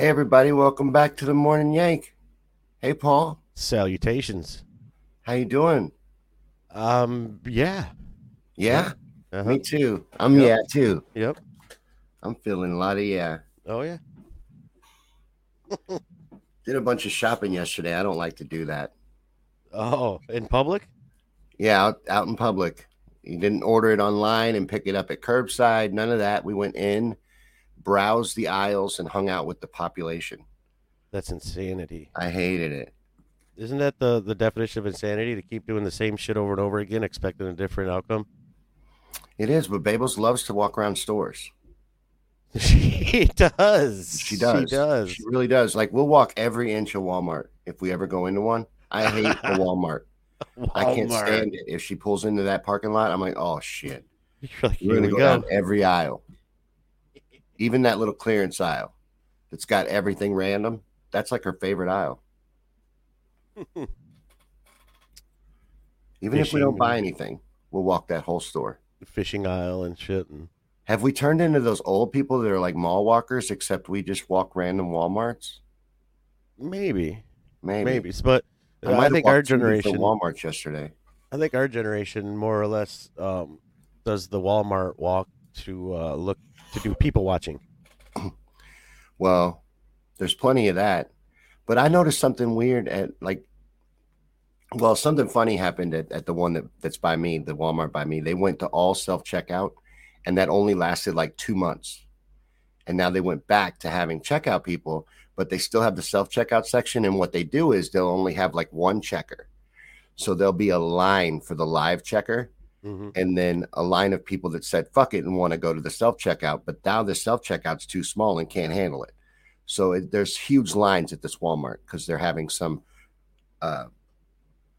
Hey everybody, welcome back to the Morning Yank. Hey Paul, Salutations. how you doing? Um, yeah. Yeah, Uh-huh. me too. I'm Yep. yeah too. Yep. I'm feeling a lot of yeah. Oh yeah. Did a bunch of shopping yesterday. I don't like to do that. Oh, in public? Yeah, out, out in public. You didn't order it online and pick it up at curbside. None of that. We went in, browsed the aisles, and hung out with the population. That's insanity. I hated it. Isn't that the the definition of insanity to keep doing the same shit over and over again, expecting a different outcome? It is, but Babels loves to walk around stores. she does. She does. She does. She really does. Like we'll walk every inch of Walmart if we ever go into one. I hate the Walmart. Walmart. I can't stand it. If she pulls into that parking lot, I'm like, oh shit. You're like, We're gonna go, go. down every aisle. Even that little clearance aisle that's got everything random. That's like her favorite aisle. Even if we don't buy anything, we'll walk that whole store. Fishing aisle and shit. And Have we turned into those old people that are like mall walkers, except we just walk random Walmarts? maybe, Maybe. maybe, but might I, think our generation. Walmart yesterday. I think our generation more or less um, does the Walmart walk to uh, look to do people watching. Well, there's plenty of that. But I noticed something weird at like well, something funny happened at, at the one that, that's by me, the Walmart by me. They went to all self checkout and that only lasted like two months. And now they went back to having checkout people, but they still have the self checkout section. And what they do is they'll only have like one checker. So there'll be a line for the live checker hmm and then a line of people that said fuck it and want to go to the self checkout, but now the self checkout's too small and can't handle it. So it, there's huge lines at this Walmart because they're having some uh,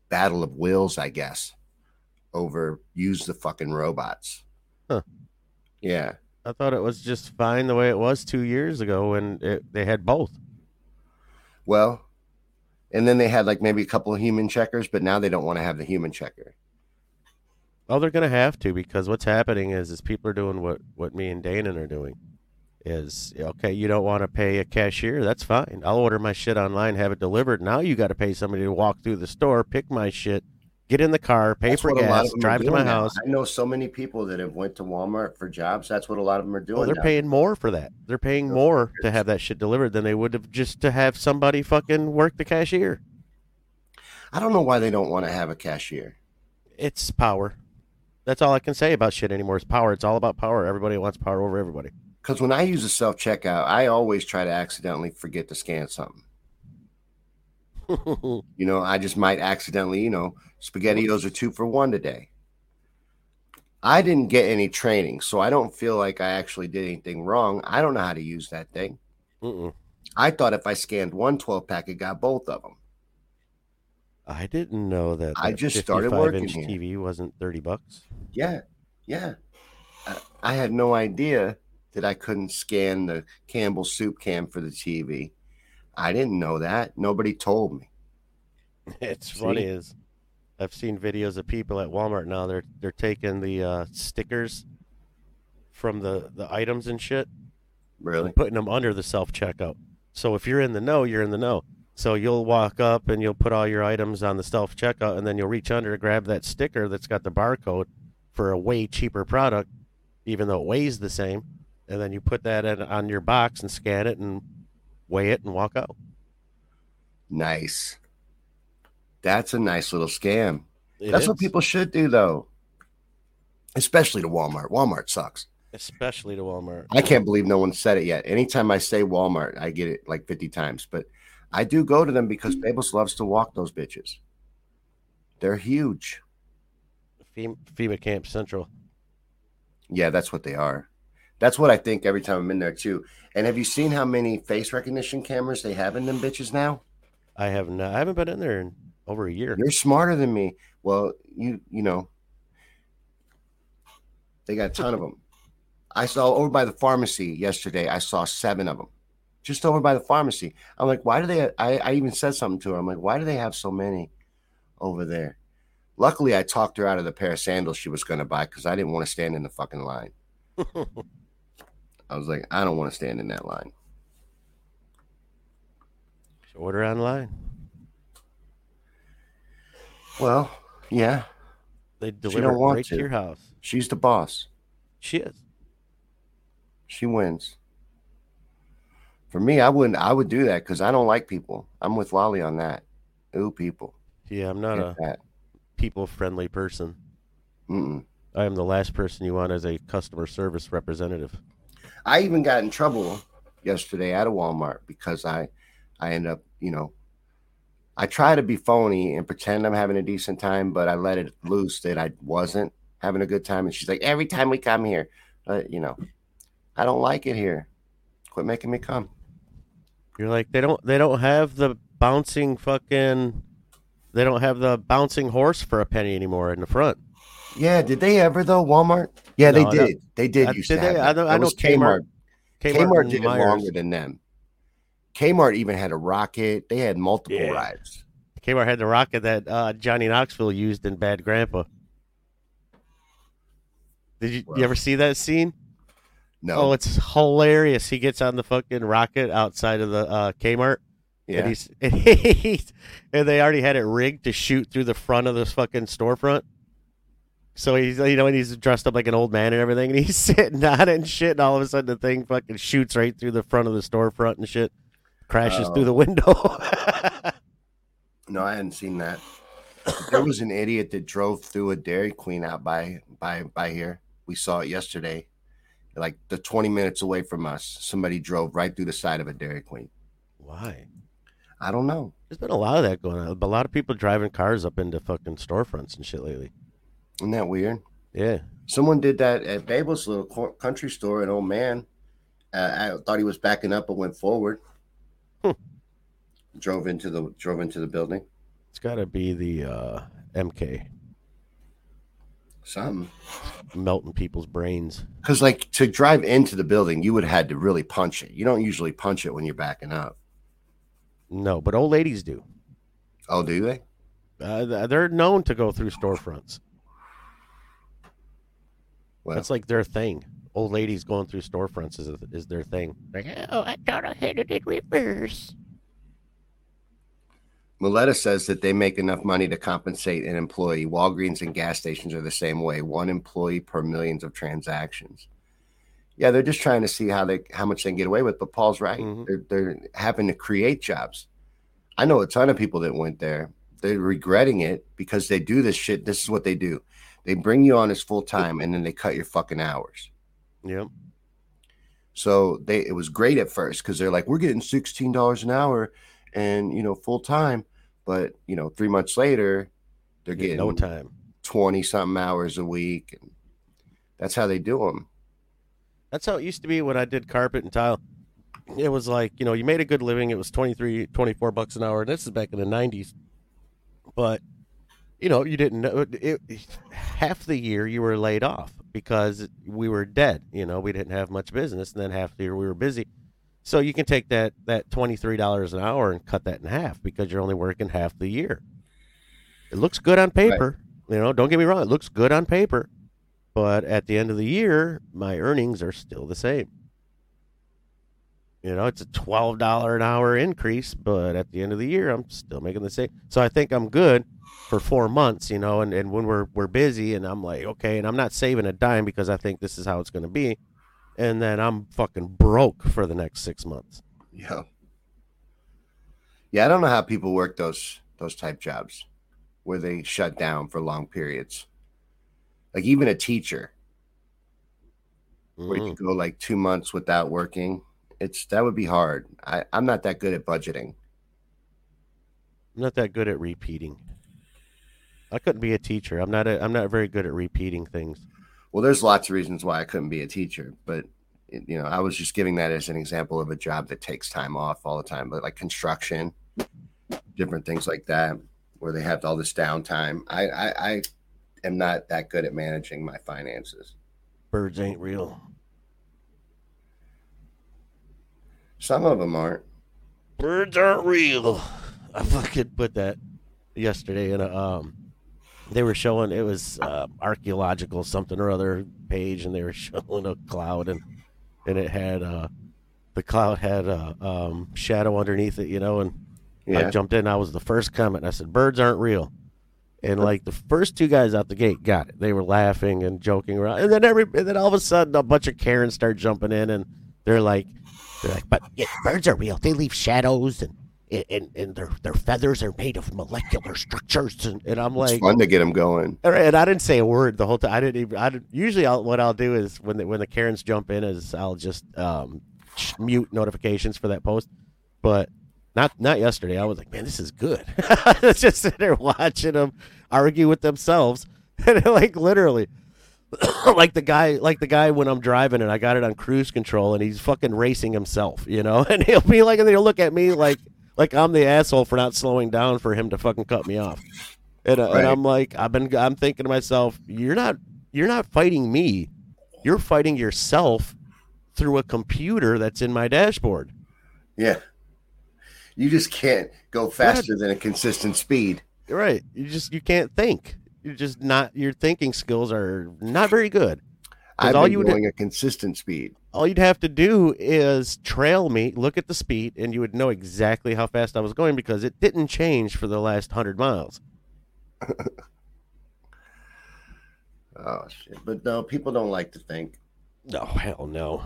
battle of wills, I guess, over use the fucking robots. Huh. Yeah, I thought it was just fine the way it was two years ago when it, they had both. well, and then they had like maybe a couple of human checkers, but now they don't want to have the human checker. Well, they're gonna have to because what's happening is is people are doing what what me and Danon are doing. Is okay, you don't want to pay a cashier, that's fine. I'll order my shit online, have it delivered. Now you got to pay somebody to walk through the store, pick my shit, get in the car, pay That's for what a lot gas, of them are drive to my now. house. I know so many people that have went to Walmart for jobs. That's what a lot of them are doing. Oh, they're now. paying more for that. They're paying more to have that shit delivered than they would have just to have somebody fucking work the cashier. I don't know why they don't want to have a cashier. It's power. That's all I can say about shit anymore. Is power. It's all about power. Everybody wants power over everybody. Because when I use a self checkout, I always try to accidentally forget to scan something. You know, I just might accidentally, you know, spaghettios are two for one today. I didn't get any training, so I don't feel like I actually did anything wrong. I don't know how to use that thing. Mm-mm. I thought if I scanned one 12 pack, it got both of them. I didn't know that. I that just started 55 working inch here. TV wasn't thirty bucks. Yeah, yeah. I, I had no idea that I couldn't scan the Campbell soup can for the TV. I didn't know that. Nobody told me. It's See? funny is I've seen videos of people at Walmart now. They're they're taking the uh, stickers from the the items and shit Really? and putting them under the self checkout. So if you're in the know, you're in the know. So you'll walk up and you'll put all your items on the self checkout, and then you'll reach under, grab that sticker that's got the barcode for a way cheaper product, even though it weighs the same, and then you put that in, on your box and scan it and weigh it and walk out. Nice. That's a nice little scam. It That's what people should do, though. Especially to Walmart. Walmart sucks. especially to Walmart. I can't believe no one said it yet. Anytime I say Walmart, I get it like 50 times. But I do go to them because mm-hmm. Babels loves to walk those bitches. They're huge. FEMA, FEMA Camp Central. Yeah, that's what they are. That's what I think every time I'm in there too. And have you seen how many face recognition cameras they have in them bitches now? I have not. I haven't been in there in over a year. You're smarter than me. Well, you you know, they got a ton of them. I saw over by the pharmacy yesterday. I saw seven of them, just over by the pharmacy. I'm like, why do they? I, I even said something to her. I'm like, why do they have so many over there? Luckily, I talked her out of the pair of sandals she was going to buy because I didn't want to stand in the fucking line. I was like, I don't want to stand in that line. Order online. Well, yeah, They don't deliver want right to. to. your house. she's the boss. She is. She wins. For me, I wouldn't. I would do that because I don't like people. I'm with Lolly on that. Ooh, people. Yeah, I'm not Get a people friendly person. Mm-mm. I am the last person you want as a customer service representative. I even got in trouble yesterday at a Walmart because I, I end up, you know, I try to be phony and pretend I'm having a decent time, but I let it loose that I wasn't having a good time. And she's like, every time we come here, uh, you know, I don't like it here. Quit making me come. You're like they don't they don't have the bouncing fucking they don't have the bouncing horse for a penny anymore in the front. Yeah, did they ever though? Walmart? Yeah, they No, no. did. They did Uh, used did to they? I know- I know Kmart- Kmart. Kmart, Kmart did it longer than them. Kmart even had a rocket. They had multiple Yeah. rides. Kmart had the rocket that uh, Johnny Knoxville used in Bad Grandpa. Did you, you ever see that scene? No, Oh, it's hilarious. He gets on the fucking rocket outside of the uh, Kmart, yeah, and he's, and he's and they already had it rigged to shoot through the front of this fucking storefront. So he's you know and he's dressed up like an old man and everything, and he's sitting on it and shit, and all of a sudden the thing fucking shoots right through the front of the storefront and shit, crashes Oh. through the window. no, I hadn't seen that. there was an idiot that drove through a Dairy Queen out by by by here. We saw it yesterday, like the twenty minutes away from us. Somebody drove right through the side of a Dairy Queen. Why? I don't know. There's been a lot of that going on. A lot of people driving cars up into fucking storefronts and shit lately. Isn't that weird? Yeah. Someone did that at Babel's little country store. An old man, uh, I thought he was backing up, but went forward. Hmm. Drove into the drove into the building. It's got to be the uh, MK Something melting people's brains. because, like, to drive into the building, you would have had to really punch it. You don't usually punch it when you're backing up. No, but old ladies do. Oh, do they? Uh, they're known to go through storefronts. Well, That's like their thing. Old ladies going through storefronts is is their thing. Like, oh, I thought I had it in reverse. Miletta says that they make enough money to compensate an employee. Walgreens and gas stations are the same way. One employee per millions of transactions. Yeah, they're just trying to see how they how much they can get away with. But Paul's right. Mhm. They're they're having to create jobs. I know a ton of people that went there. They're regretting it because they do this shit. This is what they do. They bring you on as full time and then they cut your fucking hours. Yep. So they it was great at first because they're like, we're getting sixteen dollars an hour and you know, full time. But you know, three months later, they're Get getting no time. 20 something hours a week. And that's how they do them. That's how it used to be when I did carpet and tile. It was like, you know, you made a good living. It was 23, 24 bucks an hour. And this is back in the 90s. But, you know, you didn't know. It, half the year you were laid off because we were dead. You know, we didn't have much business. And then half the year we were busy. So you can take that, that $23 an hour and cut that in half because you're only working half the year. It looks good on paper. You know, don't get me wrong. It looks good on paper. But at the end of the year, my earnings are still the same. You know, it's a twelve dollar an hour increase, but at the end of the year, I'm still making the same. So I think I'm good for four months. You know, and, and when we're we're busy, and I'm like, okay, and I'm not saving a dime because I think this is how it's going to be, and then I'm fucking broke for the next six months. Yeah. Yeah, I don't know how people work those those type jobs where they shut down for long periods. Like even a teacher where you could go like two months without working. It's that would be hard. I, I'm not that good at budgeting. I'm not that good at repeating. I couldn't be a teacher. I'm not. A, I'm not very good at repeating things. Well, there's lots of reasons why I couldn't be a teacher, but you know, I was just giving that as an example of a job that takes time off all the time, but like construction, different things like that, where they have all this downtime. I, I, I am not that good at managing my finances. Birds ain't real. Some of them aren't. Birds aren't real. I fucking put that yesterday in a um. They were showing it was uh, archaeological something or other page, and they were showing a cloud, and and it had uh, the cloud had a um, shadow underneath it, you know, and I jumped in. I was the first comment. I said, "Birds aren't real." And like the first two guys out the gate got it. They were laughing and joking around, and then every and then all of a sudden a bunch of Karens start jumping in, and they're like, they're like, "But yeah, birds are real. They leave shadows, and and and their their feathers are made of molecular structures." And, and I'm It's like, fun to get them going. and I didn't say a word the whole time. I didn't even. I didn't, usually I'll, what I'll do is when the, when the Karens jump in is I'll just um, mute notifications for that post. But not not yesterday. I was like, man, this is good. Just sitting there watching them argue with themselves, and like literally. like the guy, like the guy when I'm driving and I got it on cruise control and he's fucking racing himself, you know, and he'll be like, and he'll look at me like, like I'm the asshole for not slowing down for him to fucking cut me off. And, uh, Right. and I'm like, I've been, I'm thinking to myself, you're not, you're not fighting me, you're fighting yourself through a computer that's in my dashboard. Yeah. You just can't go faster than a consistent speed. Right? You just, you can't think. You're just not. Your thinking skills are not very good. I've all been you would- going a consistent speed. All you'd have to do is trail me, look at the speed, and you would know exactly how fast I was going because it didn't change for the last hundred miles. Oh shit! But no, people don't like to think. No, hell no.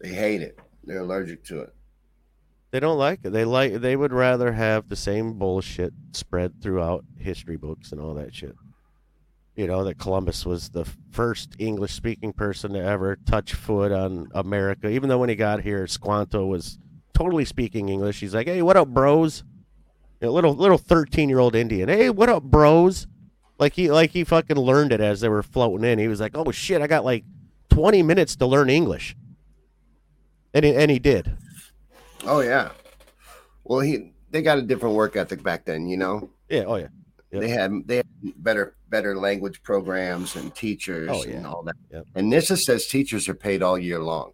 They hate it. They're allergic to it. They don't like it. They like. They would rather have the same bullshit spread throughout history books and all that shit. You know that Columbus was the first English-speaking person to ever touch foot on America. Even though when he got here, Squanto was totally speaking English. He's like, "Hey, what up, bros?" You know, little little thirteen-year-old Indian. Hey, what up, bros? Like he like he fucking learned it as they were floating in. He was like, "Oh shit, I got like twenty minutes to learn English," and he, and he did. Oh yeah. Well, he they got a different work ethic back then. You know, Yeah. Oh yeah. Yep. they had they had better better language programs and teachers Oh, yeah. and all that. Yep. And NISA says teachers are paid all year long.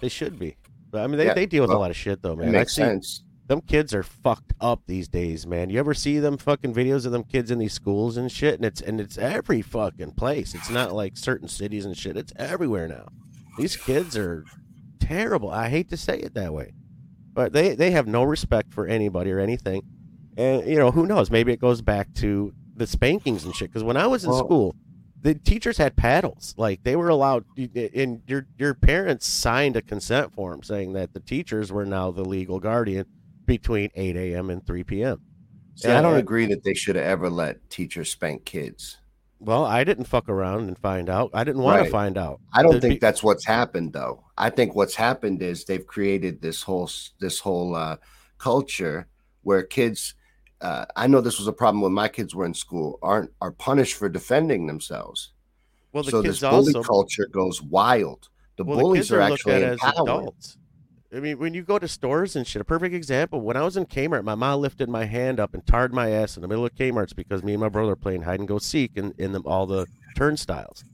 They should be. But I mean, they, Yeah, they deal with a lot of shit though, man. Makes sense. them kids are fucked up these days, man. You ever see them fucking videos of them kids in these schools and shit? And it's and it's every fucking place. It's not like certain cities and shit. It's everywhere now. These kids are terrible. I hate to say it that way, but they they have no respect for anybody or anything. And you know who knows? Maybe it goes back to the spankings and shit. Because when I was in Well- school, the teachers had paddles. Like they were allowed, and your your parents signed a consent form saying that the teachers were now the legal guardian between 8 a.m. and 3 p.m. See, I don't agree that they should have ever let teachers spank kids. Well, I didn't fuck around and find out. I didn't want to find out. I don't There'd think be- that's what's happened though. I think what's happened is they've created this whole this whole uh, culture where kids. Uh, I know this was a problem when my kids were in school. aren't are punished for defending themselves. Well, the so kids this bully also culture goes wild. The well, the bullies kids are, are, actually looked at as empowered. adults. I mean, when you go to stores and shit, a perfect example. When I was in Kmart, my mom lifted my hand up and tarred my ass in the middle of Kmart's because me and my brother were playing hide and go seek in, in them all the turnstiles.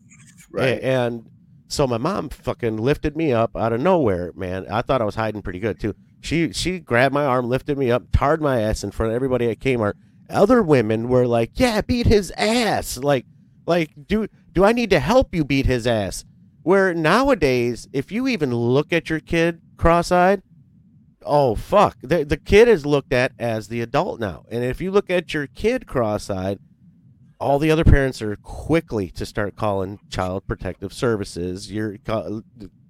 Right. A- And so my mom fucking lifted me up out of nowhere, man. I thought I was hiding pretty good too. She she grabbed my arm, lifted me up, tarred my ass in front of everybody at Kmart. Other women were like, "Yeah, beat his ass." Like like do do I need to help you beat his ass? Where nowadays, if you even look at your kid cross-eyed, oh fuck, the the kid is looked at as the adult now. And if you look at your kid cross-eyed, all the other parents are quickly to start calling child protective services. You're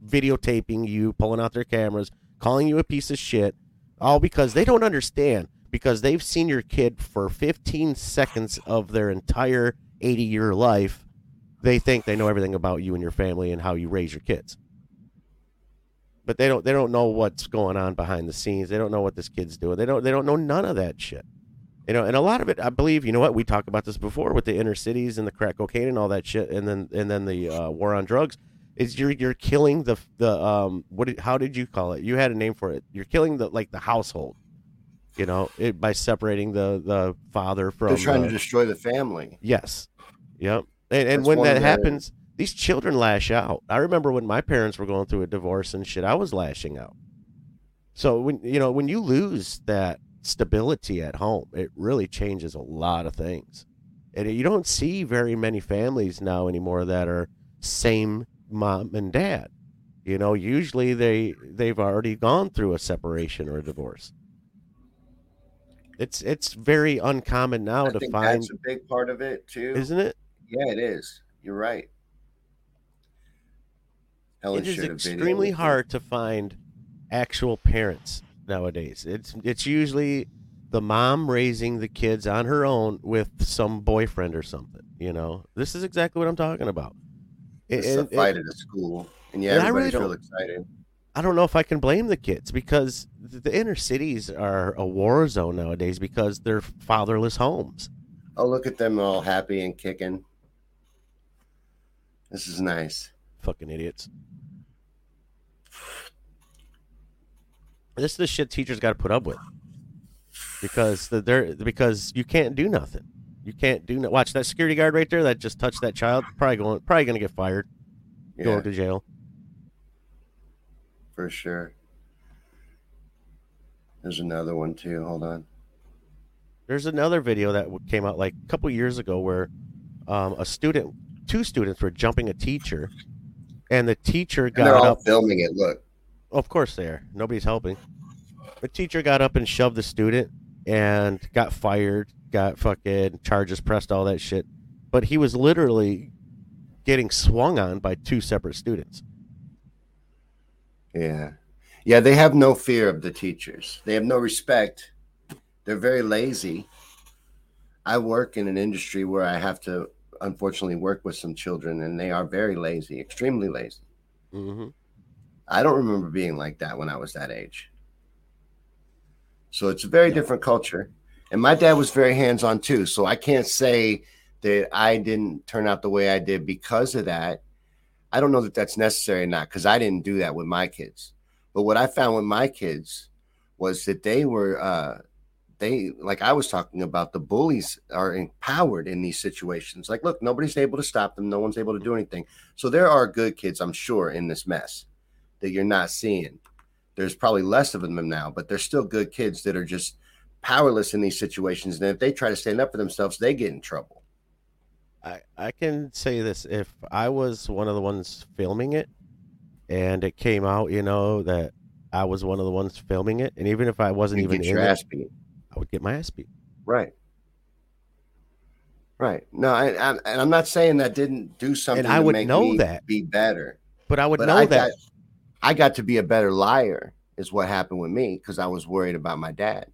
videotaping you, pulling out their cameras, calling you a piece of shit, all because they don't understand because they've seen your kid for 15 seconds of their entire 80 year life. They think they know everything about you and your family and how you raise your kids. But they don't they don't know what's going on behind the scenes. They don't know what this kid's doing. They don't they don't know none of that shit. You know, and a lot of it, I believe, you know what, we talked about this before with the inner cities and the crack cocaine and all that shit, and then and then the uh, war on drugs. Is you're you're killing the the um what did, how did you call it? You had a name for it. You're killing the like the household. You know, it, by separating the the father from They're trying the- to destroy the family. Yes. Yep. And, and when that happens, these children lash out. I remember when my parents were going through a divorce and shit, I was lashing out. So when you know when you lose that stability at home, it really changes a lot of things. And you don't see very many families now anymore that are same mom and dad. You know, usually they they've already gone through a separation or a divorce. It's it's very uncommon now I to think find, that's a big part of it too. isn't it? Yeah, it is. You're right. Helen It is shared a video extremely hard to find actual parents nowadays. It's it's usually the mom raising the kids on her own with some boyfriend or something. You know, this is exactly what I'm talking about. It- It's a it- fight at a school, and yeah, And I everybody's really real excited. I don't know if I can blame the kids because the the inner cities are a war zone nowadays because they're fatherless homes. Oh, look at them all happy and kicking. This is nice. Fucking idiots. This is the shit teachers got to put up with because the- they're because you can't do nothing. You can't do no- watch that security guard right there that just touched that child. Probably going probably going to get fired, Yeah, going to jail. for sure. There's another one too. Hold on. There's another video that came out like a couple years ago where um, a student, two students were jumping a teacher, and the teacher And they're got all up. filming it. Look. Of course, they are. Nobody's helping. The teacher got up and shoved the student and got fired, got fucking charges pressed, all that shit. But he was literally getting swung on by two separate students. Yeah. Yeah, they have no fear of the teachers. They have no respect. They're very lazy. I work in an industry where I have to unfortunately work with some children and they are very lazy, extremely lazy. hmm I don't remember being like that when I was that age. So it's a very different culture. And my dad was very hands on too. So I can't say that I didn't turn out the way I did because of that. I don't know that that's necessary or not because I didn't do that with my kids. But what I found with my kids was that they were, uh, they like I was talking about the bullies are empowered in these situations. Like, look, nobody's able to stop them, no one's able to do anything. So there are good kids, I'm sure, in this mess that you're not seeing. There's probably less of them now, but there's still good kids that are just powerless in these situations. And if they try to stand up for themselves, they get in trouble. I, I can say this if I was one of the ones filming it and it came out, you know, that I was one of the ones filming it, and even if I wasn't You even in it. I would get my ass beat. Right. Right. No, I, I, and I'm not saying that didn't do something. And I to would make know me that. be better. But I would But know I that. got, I got to be a better liar. Is what happened with me because I was worried about my dad.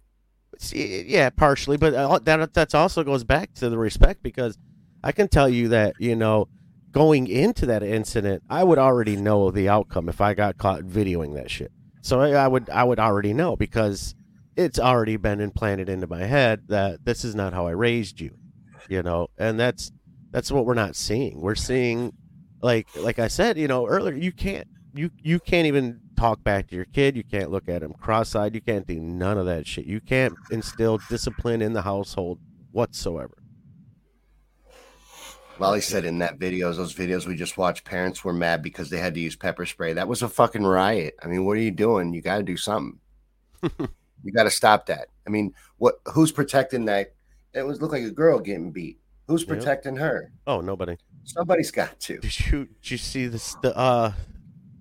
Yeah, partially, but uh, that that's also goes back to the respect because I can tell you that you know going into that incident, I would already know the outcome if I got caught videoing that shit. So I would I would already know because it's already been implanted into my head that this is not how I raised you, you know, and that's that's what we're not seeing. We're seeing like like I said, you know, earlier you can't you you can't even talk back to your kid. You can't look at him cross-eyed. You can't do none of that shit. You can't instill discipline in the household whatsoever. Wally said in that videos, those videos we just watched, parents were mad because they had to use pepper spray. That was a fucking riot. I mean, what are you doing? You got to do something. you got to stop that. I mean, what? Who's protecting that? It was look like a girl getting beat. Who's Yep. protecting her? Oh, nobody. Somebody's got to. Did you did you see this? The uh,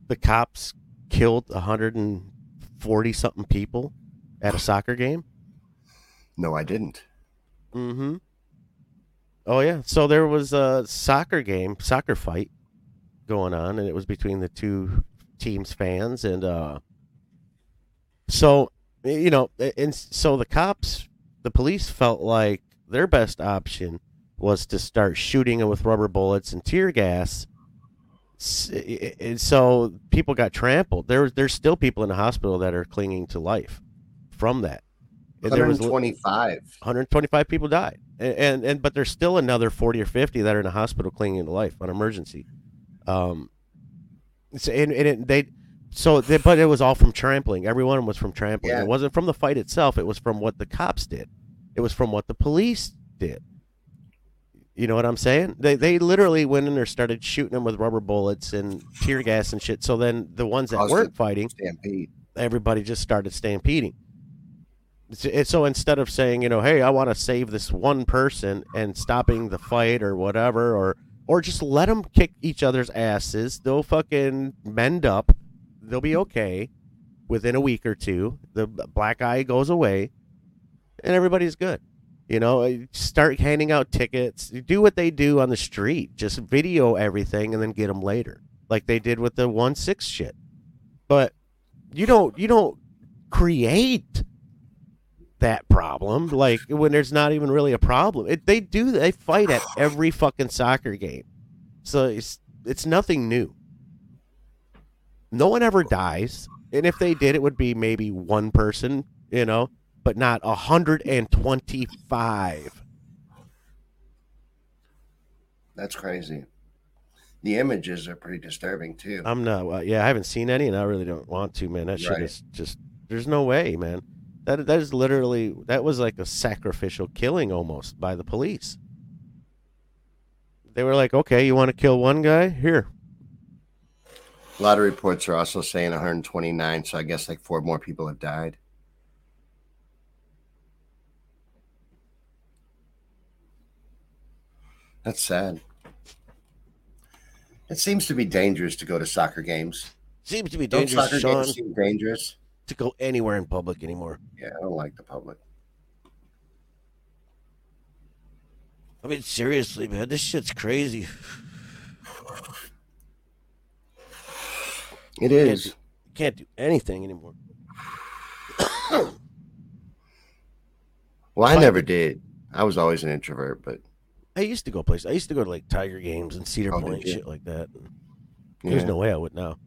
the cops killed 140 something people at a soccer game. No, I didn't. Mm-hmm. Oh yeah. So there was a soccer game, soccer fight going on, and it was between the two teams' fans, and uh, so you know, and so the cops, the police felt like their best option was to start shooting them with rubber bullets and tear gas. And so people got trampled. There, there's still people in the hospital that are clinging to life from that. And there was 125. 125 people died, and, and and but there's still another 40 or 50 that are in the hospital clinging to life on emergency. Um, so, and, and it, they, so they, but it was all from trampling. Every one of them was from trampling. Yeah. It wasn't from the fight itself. It was from what the cops did. It was from what the police did. You know what I'm saying? They they literally went in there, started shooting them with rubber bullets and tear gas and shit. So then the ones that weren't fighting, Stampede. everybody just started stampeding. So- So instead of saying, you know, hey, I want to save this one person and stopping the fight or whatever, or or just let them kick each other's asses, they'll fucking mend up they'll be okay within a week or two. The black eye goes away, and everybody's good. You know, uh, start handing out tickets. Do what they do on the street. Just video everything and then get them later, like they did with the one six shit. But you don't you don't create that problem like when there's not even really a problem. It, they do they fight at every fucking soccer game, so it's it's nothing new. No one ever dies, and if they did, it would be maybe one person, you know, but not hundred and twenty-five. That's crazy. The images are pretty disturbing too. I'm not. Uh, yeah, I haven't seen any, and I really don't want to, man. That shit Right. is just. There's no way, man. That that is literally that was like a sacrificial killing almost by the police. They were like, "Okay, you want to kill one guy? Here, A lot of reports are also saying 129, so I guess like four more people have died. That's sad. It seems to be dangerous to go to soccer games. Seems to be dangerous. Don't soccer Shawn, games seem dangerous? to go anywhere in public anymore. Yeah, I don't like the public. I mean, seriously, man, this shit's crazy. It is. You can't do anything anymore. Well, I never did. I was always an introvert, but I used to go places. I used to go to like Tiger games and Cedar Oh, Point, shit like that. There's no way I would now.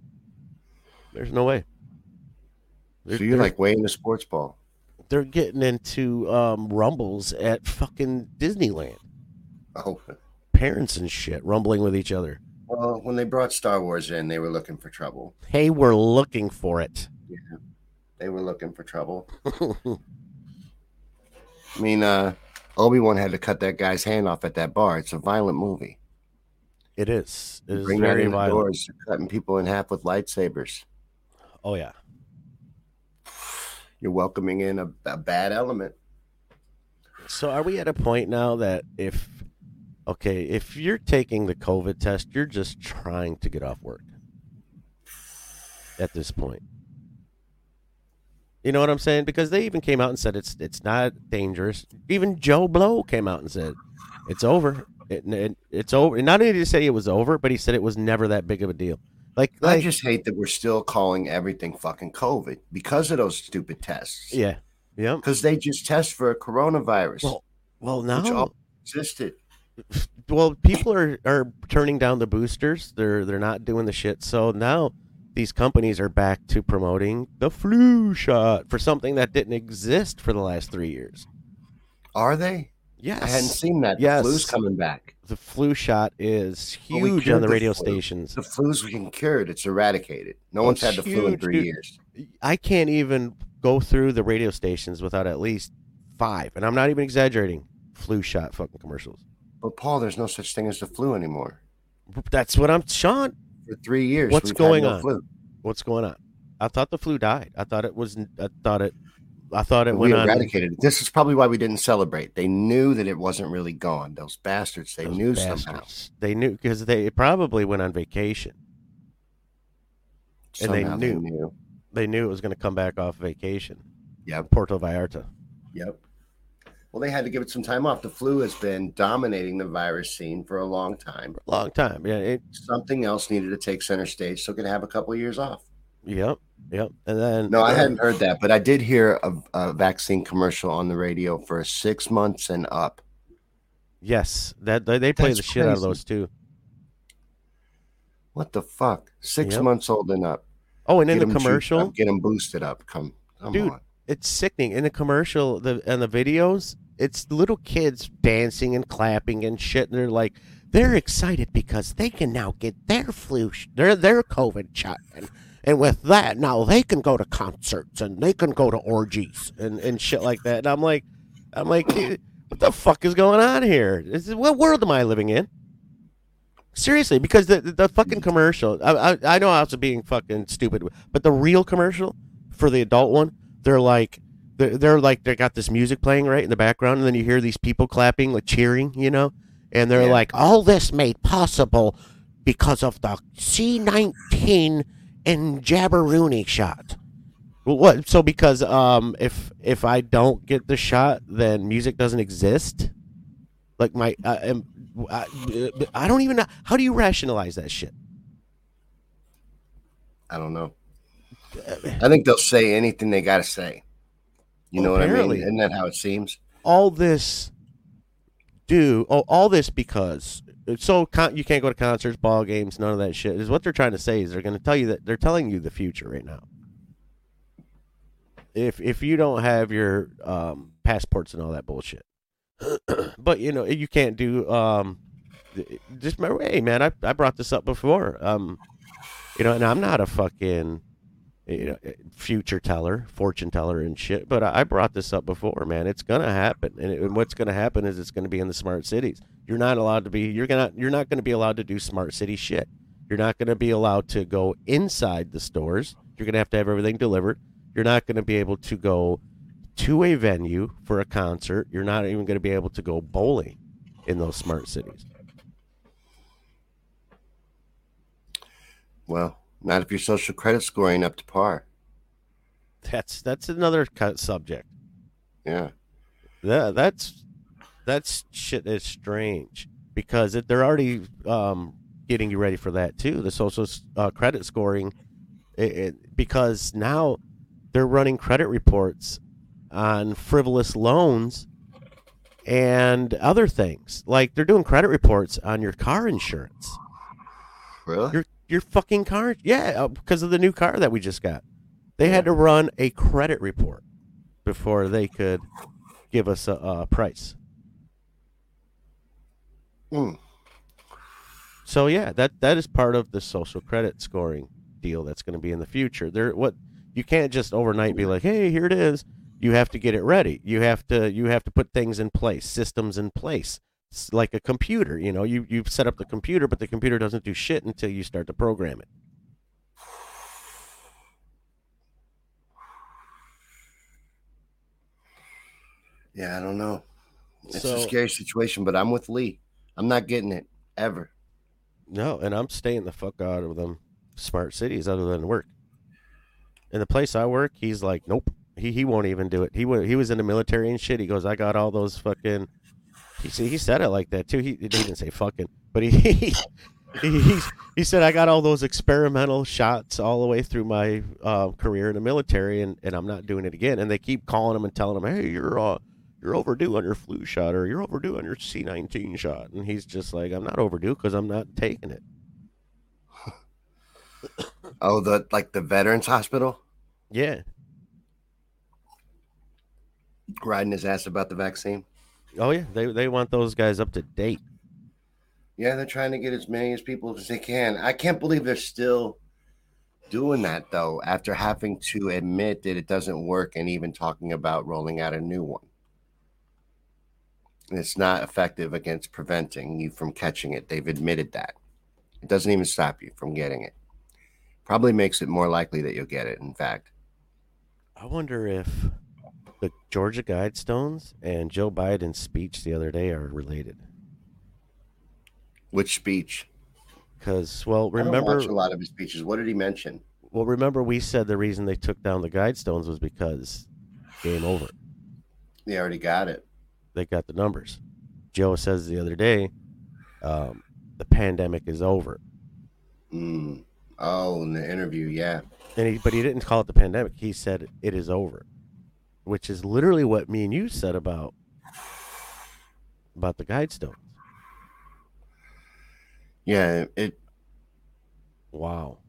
There's no way. So you're like way into sports ball. they're getting into um, rumbles at fucking Disneyland. Oh, Parents and shit rumbling with each other. well, when they brought Star Wars in, they were looking for trouble. Hey, we're looking for it. Yeah, they were looking for trouble. I mean, uh, Obi Wan had to cut that guy's hand off at that bar. It's a violent movie. It is. It is Bring very violent. doors, cutting people in half with lightsabers. Oh yeah. You're welcoming in a, a bad element. So are we at a point now that if okay, if you're taking the COVID test, you're just trying to get off work at this point. You know what I'm saying? Because they even came out and said it's it's not dangerous. Even Joe Blow came out and said it's over. It, it, it's over. Not only did he say it was over, but he said it was never that big of a deal. Like, I just hate that we're still calling everything fucking COVID because of those stupid tests. yeah, yeah. Because they just test for a coronavirus, Well, well, which now all existed. well, people are, are turning down the boosters. They're they're not doing the shit. So now these companies are back to promoting the flu shot for something that didn't exist for the last three years. Are they? Yes, I hadn't seen that. Yes. The flu's coming back. the flu shot is huge on the the radio flu. stations. The flu's been cured. It's eradicated. No one's had It's the flu in three dude. years. I can't even go through the radio stations without at least five, and I'm not even exaggerating. Flu shot fucking commercials. But Paul, there's no such thing as the flu anymore. That's what I'm, Shawn. For three years, What's going no on? Flu. What's going on? I thought the flu died. I thought it was. I thought it. I thought it we went eradicated it. This is probably why we didn't celebrate. They knew that it wasn't really gone. Those bastards. They Those knew somehow. They knew because they probably went on vacation. And they Somehow knew. They knew it was going to come back off vacation. Yeah, Puerto Vallarta. Yep. Well, they had to give it some time off. The flu has been dominating the virus scene for a long time. Long time. Yeah. It, Something else needed to take center stage so it could have a couple of years off. yep. Yep. And then No, I hadn't heard that, but I did hear a, a vaccine commercial on the radio for six months and up. Yes, that they, they play That's the shit out of those too. What the fuck? Six Yep. months old and up. Oh, and in Get the 'em juiced commercial, up, get them boosted up. Come, come Dude. on. it's sickening. In the commercial, the and the videos, it's little kids dancing and clapping and shit. And they're like, they're excited because they can now get their flu, sh- their their COVID shot, and, and with that, now they can go to concerts and they can go to orgies and, and shit like that. And I'm like, I'm like, what the fuck is going on here? This is, what world am I living in? Seriously, because the the, the fucking commercial, I, I I know I was being fucking stupid, but the real commercial for the adult one, they're like they're, they're like they got this music playing right in the background, and then you hear these people clapping, like cheering, you know, and they're Yeah. like, all this made possible because of the C nineteen and Jabberoonie shot. Well, what? So because um, if if I don't get the shot, then music doesn't exist. Like my, uh, am, I, I don't even know. How do you rationalize that shit? I don't know. I think they'll say anything they got to say. You know Apparently. what I mean? Isn't that how it seems? All this do oh all this because so con- you can't go to concerts, ball games, none of that shit. Is what they're trying to say is they're going to tell you that they're telling you the future right now. If if you don't have your um, passports and all that bullshit, but you know you can't do um, just remember, hey man, I I brought this up before. Um, you know, and I'm not a fucking you know eh, future teller, fortune teller, and shit. But I, I brought this up before, man. It's gonna happen, and, it, and what's gonna happen is it's gonna be in the smart cities. You're not allowed to be. You're gonna. You're not gonna be allowed to do smart city shit. You're not gonna be allowed to go inside the stores. You're gonna have to have everything delivered. You're not gonna be able to go to a venue for a concert. You're not even gonna be able to go bowling in those smart cities. Well, not if your social credit score ain't up to par. That's that's another cut subject. Yeah. Yeah, that's that's shit is strange because it, they're already um, getting you ready for that too. The social uh, credit scoring, it, it, because now they're running credit reports on frivolous loans and other things. Like they're doing credit reports on your car insurance. Really? Your your fucking car, yeah, uh, because of the new car that we just got. They had to run a credit report before they could give us a, a price. Mm. So yeah, that that is part of the social credit scoring deal that's going to be in the future. There, what you can't just overnight be like, hey, here it is. You have to get it ready. You have to you have to put things in place, systems in place, like a computer. You know, you you set up the computer, but the computer doesn't do shit until you start to program it. Yeah, I don't know. It's So- a scary situation, but I'm with Lee. I'm not getting it ever. No, and I'm staying the fuck out of them smart cities other than work. In the place I work, he's like, nope. He he won't even do it. He he was in the military and shit. He goes, I got all those fucking. He see, he said it like that too. He, he didn't say fucking, but he he, he he said I got all those experimental shots all the way through my uh, career in the military, and, and I'm not doing it again. And they keep calling him and telling him, hey, you're uh you're overdue on your flu shot or you're overdue on your C19 shot, and he's just like, I'm not overdue because I'm not taking it. Oh, the like the Veterans Hospital Yeah. riding his ass about the vaccine. Oh yeah, they they want those guys up to date. Yeah, they're trying to get as many as people as they can. I can't believe they're still doing that though, after having to admit that it doesn't work and even talking about rolling out a new one. It's not effective against preventing you from catching it. They've admitted that. It doesn't even stop you from getting it. Probably makes it more likely that you'll get it, in fact. I wonder if the Georgia Guidestones and Joe Biden's speech the other day are related. Which speech? Because well, remember, a lot of his speeches. What did he mention? well, remember we said the reason they took down the Guidestones was because game over. They already got it. They got the numbers. Joe says the other day, um, the pandemic is over, Mm. Oh, in the interview, yeah. and he, but he didn't call it the pandemic. He said it is over, which is literally what me and you said about about the Guidestones. Yeah, it Wow.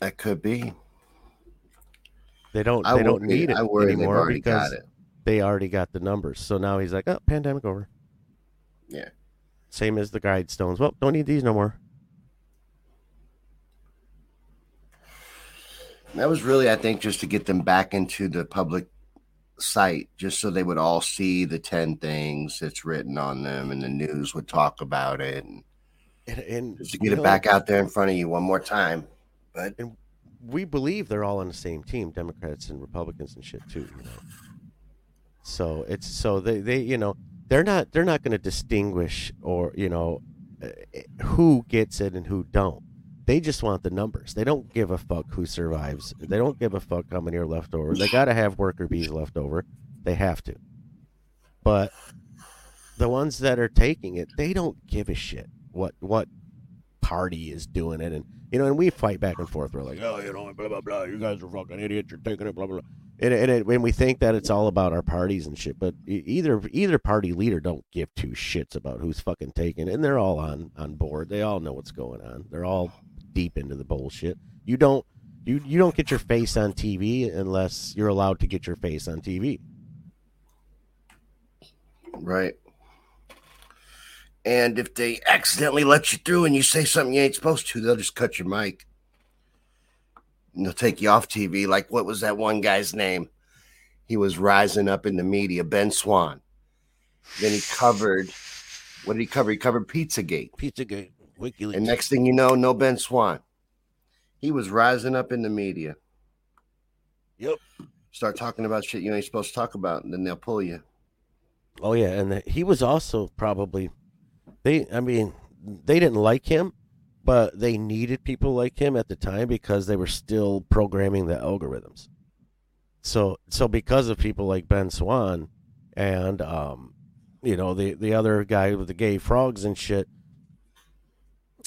that could be. They don't. I they don't need it I worry anymore already because got it. they already got the numbers. So now he's like, "Oh, pandemic over." Yeah. Same as the Guidestones. Well, don't need these no more. That was really, I think, just to get them back into the public site, just so they would all see the 10 things that's written on them and the news would talk about it and And, and just to get it know, back out there in front of you one more time. But we believe they're all on the same team, Democrats and Republicans and shit too. You know. So it's so they they you know they're not they're not going to distinguish or you know uh, who gets it and who don't. They just want the numbers. They don't give a fuck who survives. They don't give a fuck how many are left over. They got to have worker bees left over. They have to. But the ones that are taking it, they don't give a shit what what party is doing it, and you know, and we fight back and forth. We're like, oh, you know, blah blah blah. You guys are fucking idiots. You're taking it, blah blah. blah. And and, it, we think that it's all about our parties and shit, but either either party leader don't give two shits about who's fucking taking it, and they're all on on board. They all know what's going on. They're all deep into the bullshit. You don't you you don't get your face on TV unless you're allowed to get your face on TV. Right. And if they accidentally let you through and you say something you ain't supposed to, they'll just cut your mic. And they'll take you off TV. Like, what was that one guy's name? He was rising up in the media, Ben Swann. Then he covered, what did he cover? He covered Pizzagate. Pizzagate, WikiLeaks. And next thing you know, no Ben Swann. He was rising up in the media. Yep. Start talking about shit you ain't supposed to talk about, and then they'll pull you. Oh yeah, and the, he was also probably they. I mean, they didn't like him, but they needed people like him at the time because they were still programming the algorithms. So, so because of people like Ben Swann and um, you know the the other guy with the gay frogs and shit,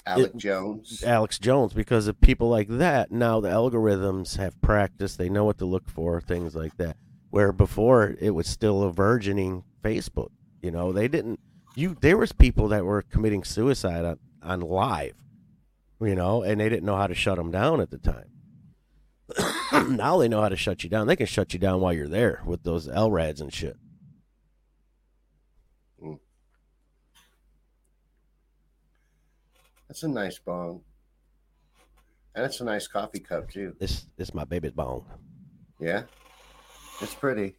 Alec Jones. Alex Jones, because of people like that, now the algorithms have practiced. They know what to look for, things like that. Where before it was still a virgining Facebook. You know, they didn't. You there was people that were committing suicide on on live. You know, and they didn't know how to shut them down at the time. now they know how to shut you down. They can shut you down while you're there with those LRADs and shit. That's a nice bong. And it's a nice coffee cup too. This this my baby's bone. Yeah. It's pretty.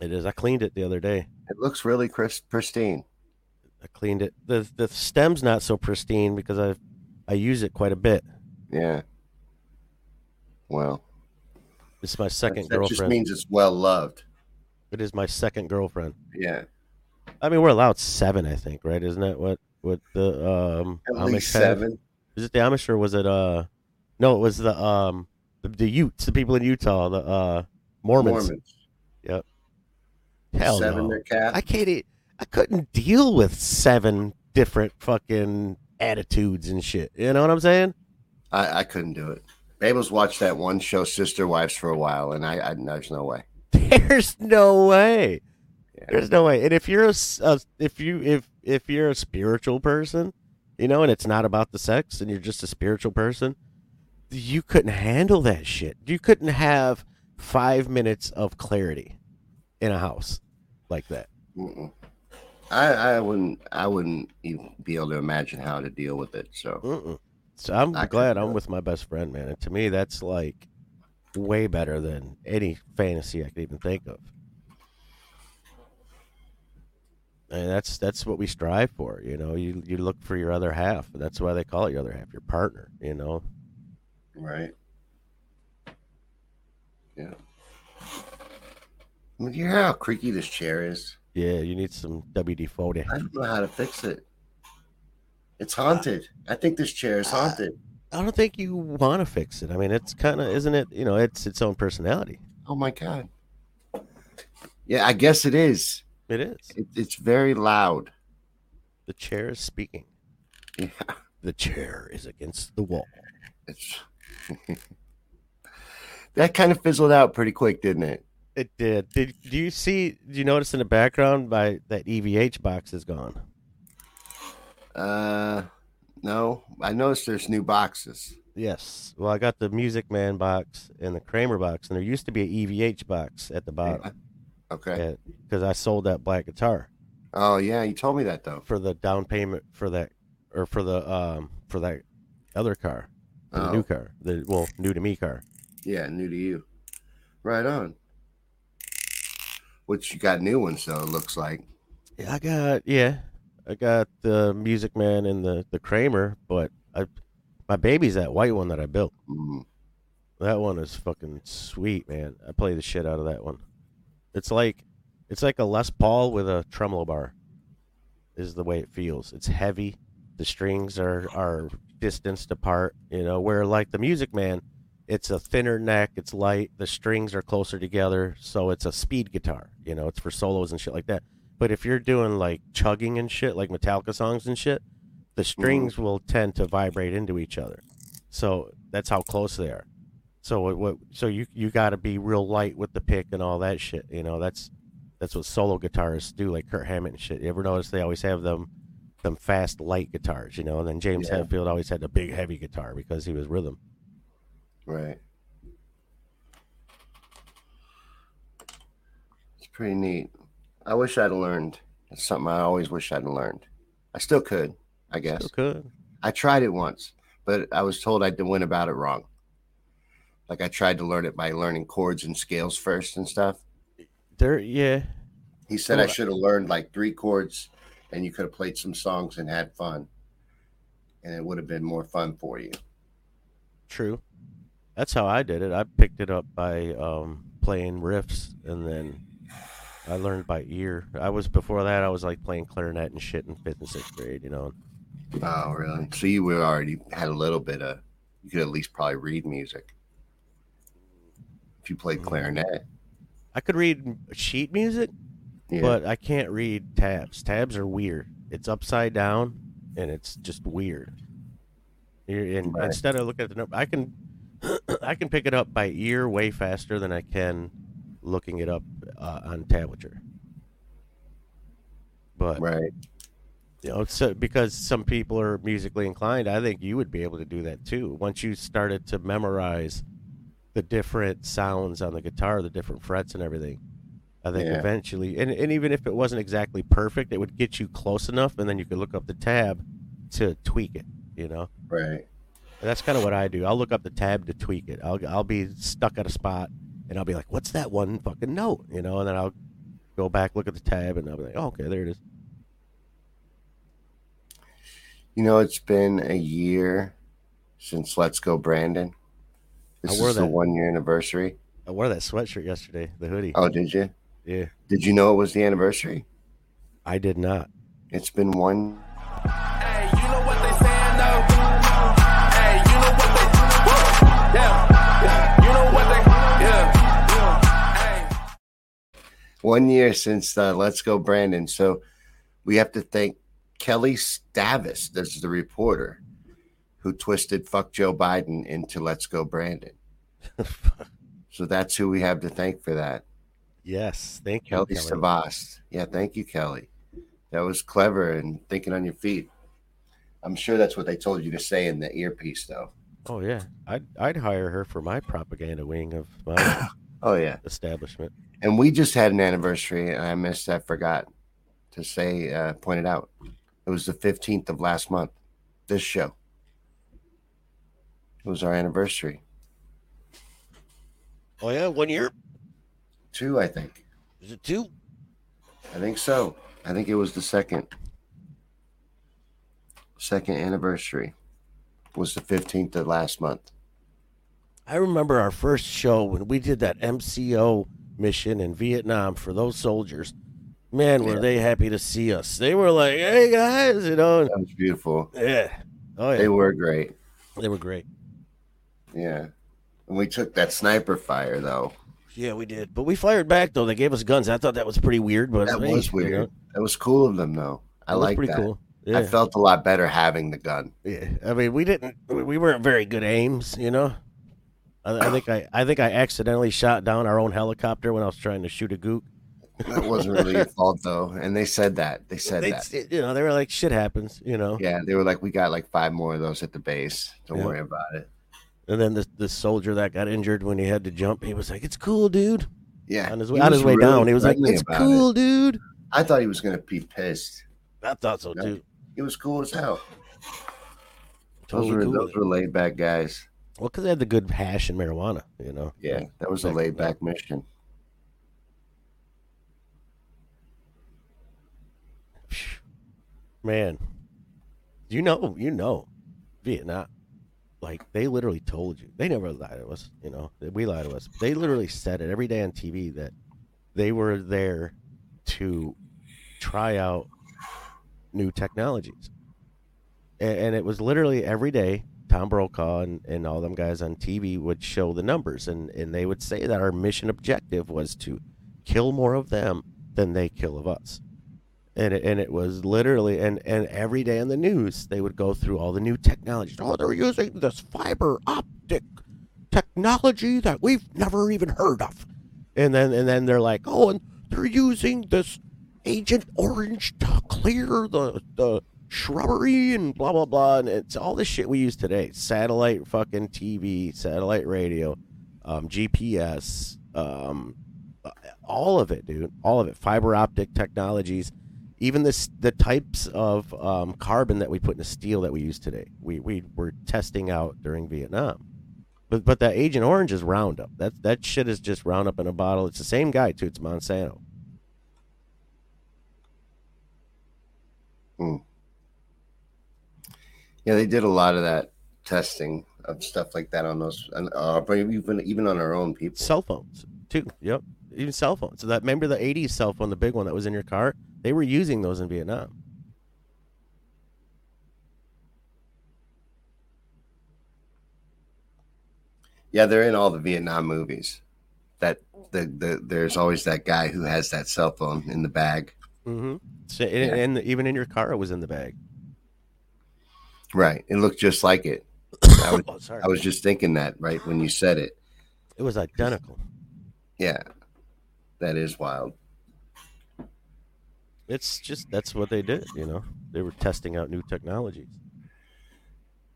It is. I cleaned it the other day. It looks really crisp, pristine. I cleaned it. the The stem's not so pristine because I I use it quite a bit. Yeah. Well, It's my second that, that just means it's well loved. it is my second girlfriend. Yeah. I mean, we're allowed seven, I think, right? Isn't that what what the um At Amish seven. Is it the Amish or was it uh? No, it was the um the, the Utes, the people in Utah, the uh Mormons. Mormons. Yep. Hell seven no. their cat. I can't. e- I couldn't deal with seven different fucking attitudes and shit. You know what I'm saying? I, I couldn't do it. Babel's watched that one show, Sister Wives, for a while, and I, I there's no way. There's no way. Yeah. There's no way. And if you're a, s- a- if you if if you're a spiritual person, you know, and it's not about the sex, and you're just a spiritual person, you couldn't handle that shit. You couldn't have five minutes of clarity in a house like that. Mm-mm. I, I wouldn't I wouldn't even be able to imagine how to deal with it. So Mm-mm. So I'm I glad I'm with my best friend, man. And to me, that's like way better than any fantasy I could even think of. And that's that's what we strive for, you know. You you look for your other half, that's why they call it your other half, your partner. You know, right. Yeah. I mean, you hear how creaky this chair is? yeah. You need some WD forty. I don't know how to fix it. It's haunted. I think this chair is haunted. I don't think you want to fix it. I mean, it's kind of, isn't it? You know, it's its own personality. Oh my god. Yeah, I guess it is. It is. It, it's very loud. The chair is speaking. Yeah, The chair is against the wall. it's that kind of fizzled out pretty quick, didn't it? It did. Did do you see? Do you notice in the background by that EVH box is gone? Uh, no. I noticed there's new boxes. Yes. Well, I got the Music Man box and the Kramer box, and there used to be an EVH box at the bottom Okay. because I sold that black guitar Oh yeah, you told me that though. for the down payment for that, or for the um for that other car, for the Oh. new car, the well new to me car. Yeah, new to you. Right on. Which you got new ones though, it looks like. Yeah, I got yeah, I got the Music Man and the the Kramer, but I my baby's that white one that I built. Mm, That one is fucking sweet, man. I play the shit out of that one. It's like it's like a Les Paul with a tremolo bar. Is the way it feels. It's heavy. The strings are are distanced apart. You know, where like the Music Man, it's a thinner neck, it's light, the strings are closer together, so it's a speed guitar. You know, it's for solos and shit like that. But if you're doing like chugging and shit, like Metallica songs and shit, the mm-hmm. strings will tend to vibrate into each other. So that's how close they are. So what, what so you you got to be real light with the pick and all that shit. You know, that's that's what solo guitarists do, like Kurt Hammett and shit. You ever notice they always have them them fast light guitars, you know? And then James Yeah. Hetfield always had the big heavy guitar because he was rhythm. Right. It's pretty neat. I wish I'd learned. It's something I always wish I'd learned. I still could, I guess. Still could. I tried it once, but I was told I went about it wrong. Like I tried to learn it by learning chords and scales first and stuff. There, yeah. He said I should have learned like three chords and you could have played some songs and had fun. And it would have been more fun for you. True. That's how I did it. I picked it up by um, playing riffs, and then I learned by ear. I was before that. I was like playing clarinet and shit in fifth and sixth grade. You know. Oh, really? So you were already had a little bit of, you could at least probably read music. If you played clarinet. I could read sheet music, Yeah. but I can't read tabs. Tabs are weird. It's upside down, and it's just weird. And Right. instead of looking at the number, I can I can pick it up by ear way faster than I can looking it up uh, on tablature. But right. you know, so because some people are musically inclined, I think you would be able to do that too. Once you started to memorize the different sounds on the guitar, the different frets and everything, I think Yeah. eventually, and, and even if it wasn't exactly perfect, it would get you close enough, and then you could look up the tab to tweak it. You know, Right. and that's kind of what I do. I'll look up the tab to tweak it. I'll I'll be stuck at a spot, and I'll be like, "What's that one fucking note?" You know, and then I'll go back, look at the tab, and I'll be like, "Oh, okay, there it is." You know, it's been a year since Let's Go Brandon. This I wore is the one year anniversary. I wore that sweatshirt yesterday, the hoodie. Oh, did you? Yeah, Did you know it was the anniversary? I did not. It's been one. Hey, you know what they saying though? Hey, you know what they Woo! Yeah. You know what they Yeah. Hey. one year since uh, Let's Go Brandon. So we have to thank Kelly Stavast, this is the reporter, who twisted fuck Joe Biden into Let's Go Brandon. So that's who we have to thank for that. yes, thank you, Kelly Kelly. Stavast. Yeah, thank you, Kelly. That was clever and thinking on your feet. I'm sure that's what they told you to say in the earpiece, though. Oh yeah, I'd I'd hire her for my propaganda wing of my Oh, yeah. establishment. And we just had an anniversary, and I missed, I forgot to say, uh, point it out. It was the 15th of last month, this show. It was our anniversary. Oh yeah, one year. Two, I think. Is it two? I think so. I think it was the second. Second anniversary was the 15th of last month. I remember our first show when we did that MCO mission in Vietnam for those soldiers. Man, were Yeah. they happy to see us? They were like, "Hey guys," you know. That was beautiful. Yeah. Oh yeah, They were great. they were great. Yeah. And we took that sniper fire, though. Yeah, we did. But we fired back though. They gave us guns. I thought that was pretty weird, but That hey, was weird. That was cool of them, though. I that like pretty that. cool. Yeah. I felt a lot better having the gun. Yeah, I mean, we didn't. We weren't very good aims, you know. I, I think I, I think I accidentally shot down our own helicopter when I was trying to shoot a gook. That wasn't really your fault, though. And they said that. They said They, that. you know, they were like, "Shit happens," you know. Yeah, they were like, we got like five more of those at the base. Don't Yeah. worry about it. And then the the soldier that got injured when he had to jump, he was like, "It's cool, dude." Yeah. On his way on his way really down, he was like, "It's cool, it. dude." I thought he was going to be pissed. I thought so too. He was cool as hell. Totally those were cool. those were laid back guys. Well, because they had the good hash and marijuana, you know. Yeah, that was a laid back mission. Man, you know, you know, Vietnam. Like they literally told you. They never lied to us. You know, we lied to us. They literally said it every day on TV that they were there to try out new technologies. and, and it was literally every day. Tom Brokaw and, and all them guys on TV would show the numbers, and, and they would say that our mission objective was to kill more of them than they kill of us. And it, and it was literally, and, and every day in the news, they would go through all the new technologies. Oh, they're using this fiber optic technology that we've never even heard of. And then, and then they're like, oh, and they're using this Agent Orange to clear the, the shrubbery and blah blah blah. And it's all the shit we use today. Satellite fucking tv satellite radio um, gps um, all of it dude. All of it. Fiber optic technologies even this the types of um, carbon that we put in the steel that we use today we, we were testing out during vietnam but but that agent orange is roundup that that shit is just roundup in a bottle it's the same guy too it's monsanto Hmm. Yeah, they did a lot of that testing of stuff like that on those, uh, even even on our own people. cell phones too. Yep, even cell phones. So that remember the '80s cell phone, the big one that was in your car. They were using those in Vietnam. Yeah, they're in all the Vietnam movies. That the, the there's always that guy who has that cell phone in the bag. Mm-hmm. So, and, Yeah. and even in your car, it was in the bag. Right. It looked just like it. I was, Oh, sorry. I was just thinking that right when you said it. It was identical. Yeah. That is wild. It's just that's what they did. You know, they were testing out new technologies.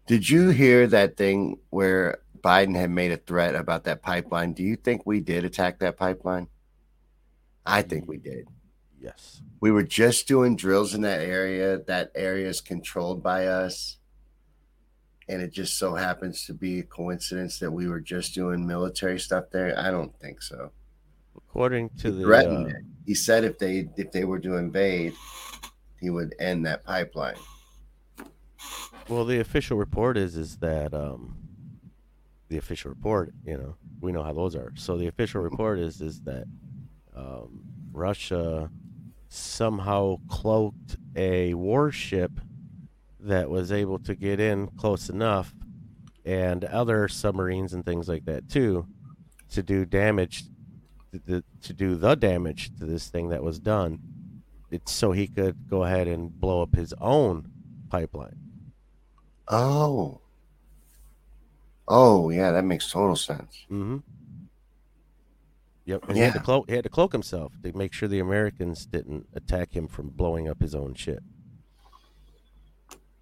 Did you hear that thing where Biden had made a threat about that pipeline? Do you think we did attack that pipeline? I think we did. Yes. We were just doing drills in that area. That area is controlled by us. And it just so happens to be a coincidence that we were just doing military stuff there. I don't think so. According to He the threatened uh. He said if they if they were to invade, he would end that pipeline. well, the official report is is that um, the official report. You know, we know how those are. So the official report is is that um, Russia somehow cloaked a warship that was able to get in close enough, and other submarines and things like that too, to do damage, the- to do the damage to this thing that was done. It's so he could go ahead and blow up his own pipeline. Oh. Oh yeah, that makes total sense. Mm-hmm. Yep, and he had to Yeah. cloak. He had to cloak himself to make sure the Americans didn't attack him from blowing up his own shit.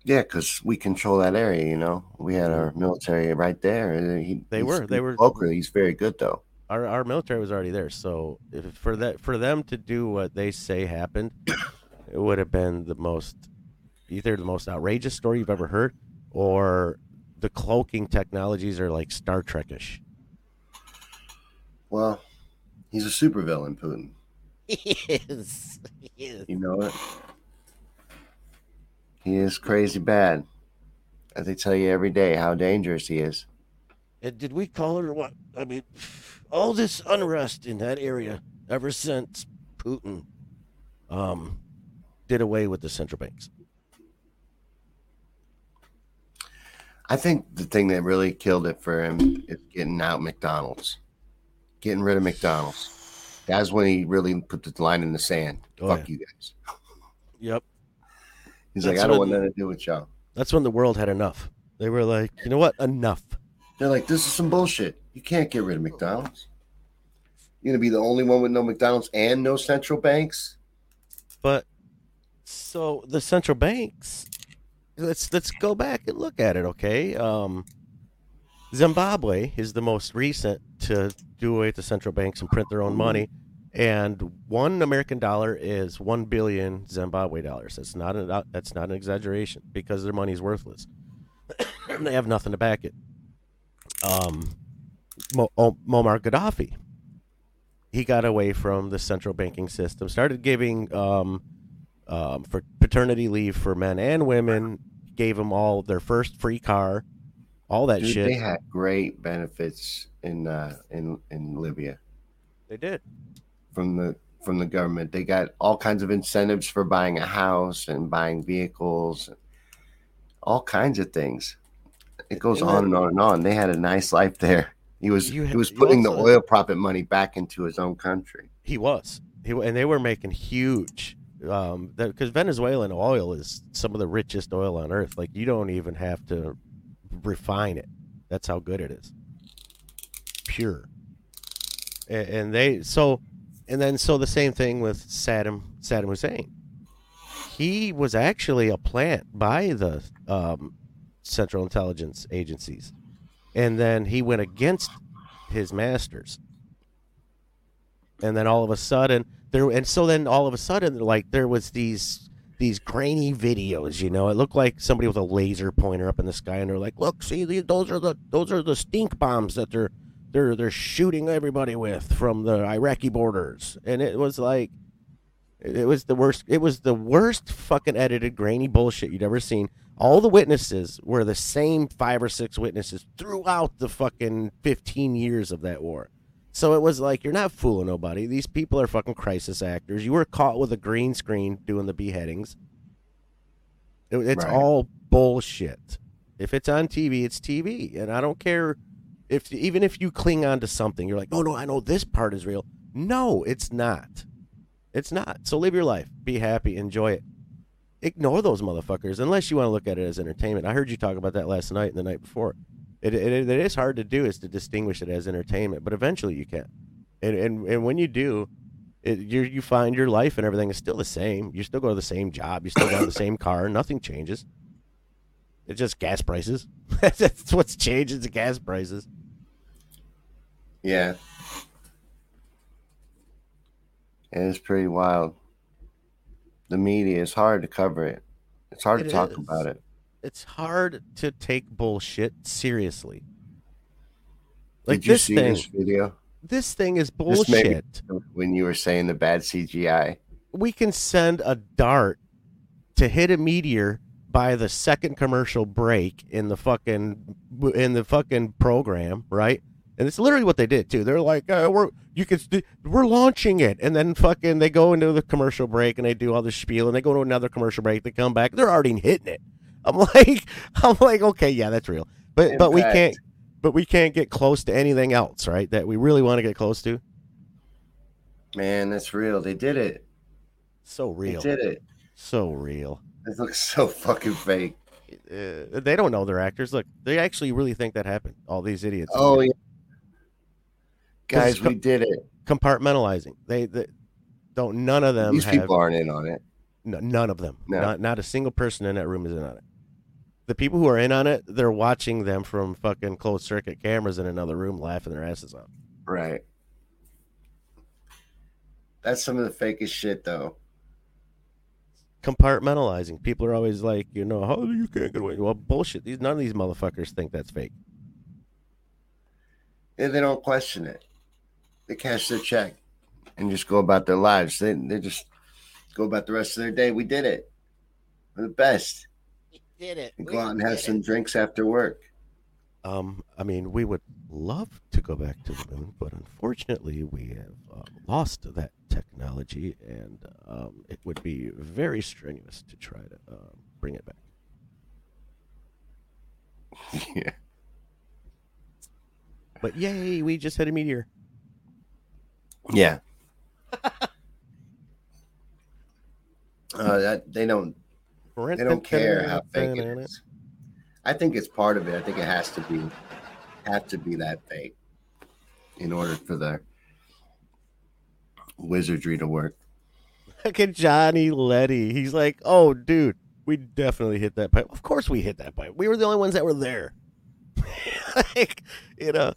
Yeah, because we control that area. You know, we had our military right there. He, They were- they were- local. He's very good though. Our our military was already there, so if for that for them to do what they say happened, it would have been the most either the most outrageous story you've ever heard, or the cloaking technologies are like Star Trekish. Well, he's a supervillain, Putin. He is. He is. You know it. He is crazy bad. As they tell you every day how dangerous he is. And did we call it or what? I mean, all this unrest in that area ever since Putin um, did away with the central banks. I think the thing that really killed it for him is getting out McDonald's, getting rid of McDonald's. That's when he really put the line in the sand. Oh, Fuck yeah. you guys. Yep. He's like, I don't when- want nothing to do with y'all. That's when the world had enough. They were like, you know what? Enough. They're like, this is some bullshit. You can't get rid of McDonald's. You're gonna be the only one with no McDonald's and no central banks. But so the central banks, let's let's go back and look at it, okay? Um, Zimbabwe is the most recent to do away with the central banks and print their own money, and one American dollar is one billion Zimbabwe dollars. That's not an that's not an exaggeration because their money is worthless. they have nothing to back it. Um, Mo- oh, Muammar Gaddafi he got away from the central banking system, started giving um, um, for paternity leave for men and women, gave them all their first free car, all that Dude, shit. they had great benefits in uh, in in Libya They did. from the from the government. They got all kinds of incentives for buying a house and buying vehicles. all kinds of things. It goes And on then- and on and on. They had a nice life there. He was You he was putting the oil profit money back into his own country. He was. He and they were making huge. Um, because Venezuelan oil is some of the richest oil on earth. Like you don't even have to refine it. That's how good it is. Pure. And, and they so, and then so the same thing with Saddam Saddam Hussein. He was actually a plant by the um, Central Intelligence agencies, and then he went against his masters. And then all of a sudden there and so then all of a sudden like there was these these grainy videos you know? It looked like somebody with a laser pointer up in the sky and they're like look see those are the those are the stink bombs that they're they're they're shooting everybody with from the iraqi borders. And it was like it was the worst it was the worst fucking edited grainy bullshit you'd ever seen all the witnesses were the same five or six witnesses throughout the fucking 15 years of that war so it was like you're not fooling nobody. These people are fucking crisis actors. You were caught with a green screen doing the beheadings. It- it's Right. all bullshit. If it's on TV, it's TV, and I don't care if even if you cling on to something, you're like, oh no, I know this part is real. No, it's not. It's not. So live your life, be happy, enjoy it. Ignore those motherfuckers unless you want to look at it as entertainment. I heard you talk about that last night and the night before. It, it, it is hard to do is to distinguish it as entertainment, but eventually you can. And and, and when you do, it, you you find your life and everything is still the same. You still go to the same job. You still drive the same car. Nothing changes. It's just gas prices. That's what's changed. It's the gas prices. Yeah. It is pretty wild. The media is hard to cover it. It's hard It to talk is. about it. It's hard to take bullshit seriously. Like Did you this see thing. this video? This thing is This made me- bullshit. when you were saying the bad CGI. we can send a dart to hit a meteor by the second commercial break in the fucking in the fucking program, right? And it's literally what they did too. They're like, uh, "We're you can we're launching it," and then fucking they go into the commercial break and they do all this spiel, and they go to another commercial break. They come back, they're already hitting it. I'm like, I'm like, okay, yeah, that's real, but In but we can't, but we can't get close to anything else, right? That we really want to get close to. Man, that's real. They did it. So real, They did it. so real. It looks so fucking fake. uh, they don't know they're actors. Look, they actually really think that happened. All these idiots. Oh yeah. Guys, we did it. compartmentalizing. They, they don't. None of them These have. people aren't in on it. no, none of them. No. Not not a single person in that room is in on it. The people who are in on it, they're watching them from fucking closed circuit cameras in another room, laughing their asses off. Right. That's some of the fakest shit though. Compartmentalizing. People are always like, you know, how you can't get away. Well, bullshit. These none of these motherfuckers think that's fake. Yeah, they don't question it. They cash their check and just go about their lives. They they just go about the rest of their day. We did it. We're the best. We did it? And go out and have some drinks after work. Um, I mean, we would love to go back to the moon, but unfortunately, we have um, lost that technology, and um, it would be very strenuous to try to um, bring it back. yeah. But yay, we just hit a meteor. Yeah. Uh, that they don't they don't care how fake it is. I think it's part of it. I think it has to be have to be that fake in order for the wizardry to work. Look at Johnny Letty. He's like, oh, dude, we definitely hit that pipe. Of course, we hit that pipe. We were the only ones that were there. like, you know,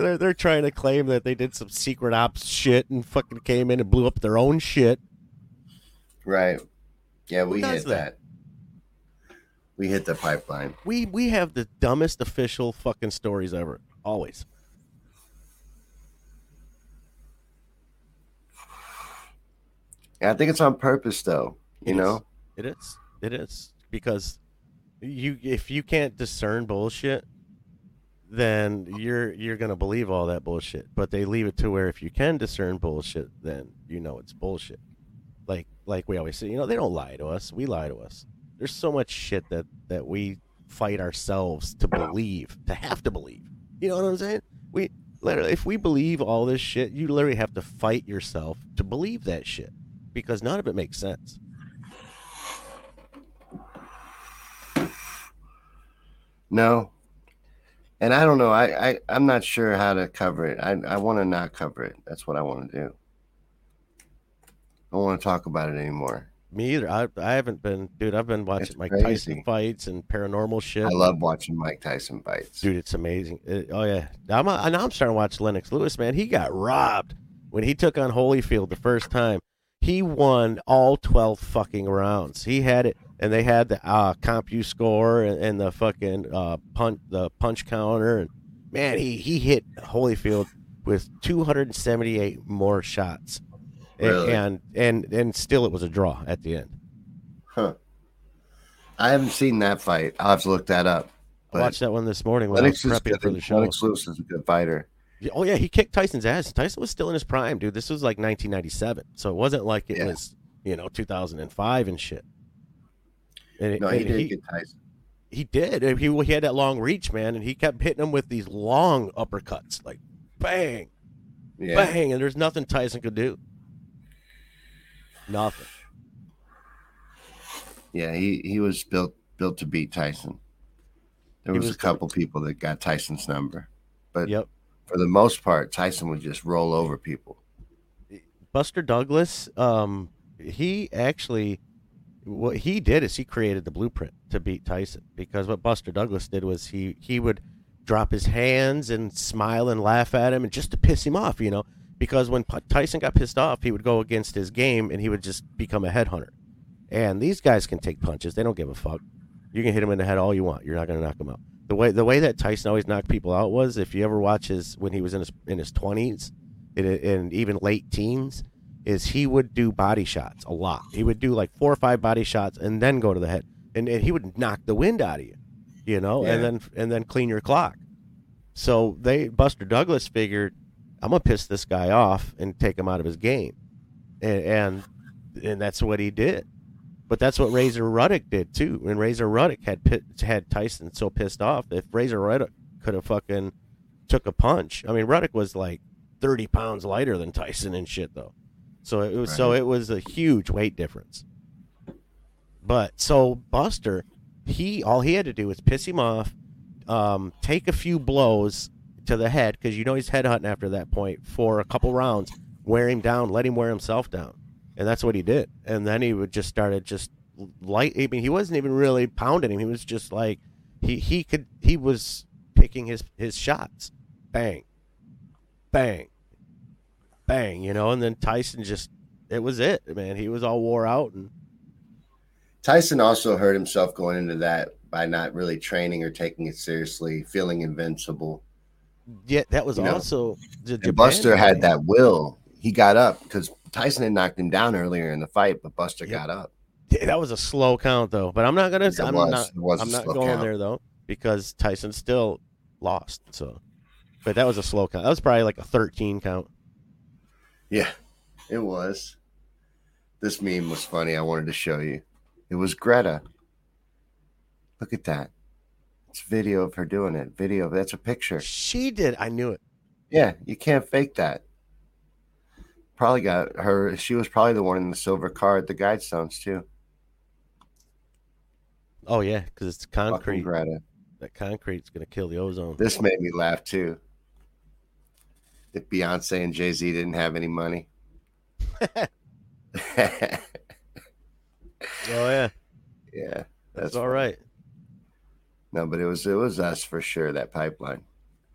they're they're trying to claim that they did some secret ops shit and fucking came in and blew up their own shit. Right. Yeah, we hit that? that. We hit the pipeline. We we have the dumbest official fucking stories ever. Always. Yeah, I think it's on purpose though. You It is. know? It is. It is because you if you can't discern bullshit, then you're you're gonna believe all that bullshit. But they leave it to where if you can discern bullshit, then you know it's bullshit. Like like we always say, you know, they don't lie to us. We lie to us. There's so much shit that that we fight ourselves to believe, to have to believe. You know what I'm saying? We literally, if we believe all this shit, you literally have to fight yourself to believe that shit because none of it makes sense. No. And I don't know. I, I I'm not sure how to cover it. I I want to not cover it. That's what I want to do. I don't want to talk about it anymore. Me either. I I haven't been, dude. I've been watching It's Mike crazy. Tyson fights and paranormal shit. I love watching Mike Tyson fights. dude. It's amazing. It- oh yeah, I'm a, now I'm starting to watch Lennox Lewis. Man, he got robbed when he took on Holyfield the first time. He won all twelve fucking rounds. He had it, and they had the uh, CompuScore score and, and the fucking uh, punch, the punch counter, and man, he he hit Holyfield with 278 more shots, Really? and and and still it was a draw at the end. Huh. I haven't seen that fight. I'll have to look that up. but I watched that one this morning when Lennox I was prepping good. for the show. Lennox Lewis is a good fighter. Oh yeah, he kicked Tyson's ass. Tyson was still in his prime, dude. This was like 1997, so it wasn't like it Yeah. was you know 2005 and shit. And, No, he and did he, get Tyson. he did. He he had that long reach, man, and he kept hitting him with these long uppercuts, like bang, Yeah. bang, and there's nothing Tyson could do. Nothing. Yeah, he, he was built built to beat Tyson. There was, was a couple people that got Tyson's number, but Yep. for the most part, Tyson would just roll over people. Buster Douglas, um, he actually, what he did is he created the blueprint to beat Tyson because what Buster Douglas did was he he would drop his hands and smile and laugh at him and just to piss him off, you know, because when Tyson got pissed off, he would go against his game and he would just become a headhunter. And these guys can take punches; they don't give a fuck. You can hit him in the head all you want; you're not going to knock him out. The way the way that Tyson always knocked people out was if you ever watch his when he was in his in his twenties and even late teens, is he would do body shots a lot. He would do like four or five body shots and then go to the head, and, and he would knock the wind out of you, you know, and then and then clean your clock. So they Buster Douglas figured, I'm gonna piss this guy off and take him out of his game, and and, and that's what he did. But that's what Razor Ruddock did too. And Razor Ruddock had had Tyson so pissed off. If Razor Ruddock could have fucking took a punch, I mean Ruddock was like thirty pounds lighter than Tyson and shit though. So it was so it was a huge weight difference. But so Buster, he all he had to do was piss him off, um, take a few blows to the head because you know he's headhunting after that point for a couple rounds, wear him down, let him wear himself down, and that's what he did. And then he would just started just light. I mean, he wasn't even really pounding him. He was just like he he could he was picking his his shots, bang, bang, bang. You know, and then Tyson just it was it, man. He was all wore out and. Tyson also hurt himself going into that by not really training or taking it seriously, feeling invincible. Yeah, that was You also the And Japan Buster had that will. He got up because Tyson had knocked him down earlier in the fight, but Buster Yep. got up. Yeah, That was a slow count though, but I'm not gonna. It I'm was. not. It was a I'm not going count. there though because Tyson still lost. So, but that was a slow count. That was probably like a 13 count. Yeah, it was. This meme was funny. I wanted to show you. It was Greta. Look at that. It's video of her doing it. Video. That's a picture. She did. I knew it. Yeah, you can't fake that. Probably got her. She was probably the one in the silver car at the Guidestones too. Oh yeah, because it's concrete. Greta. That concrete's gonna kill the ozone. This made me laugh too. If Beyonce and Jay Z didn't have any money. Oh yeah, that's, that's all right. No, but it was it was us for sure. That pipeline.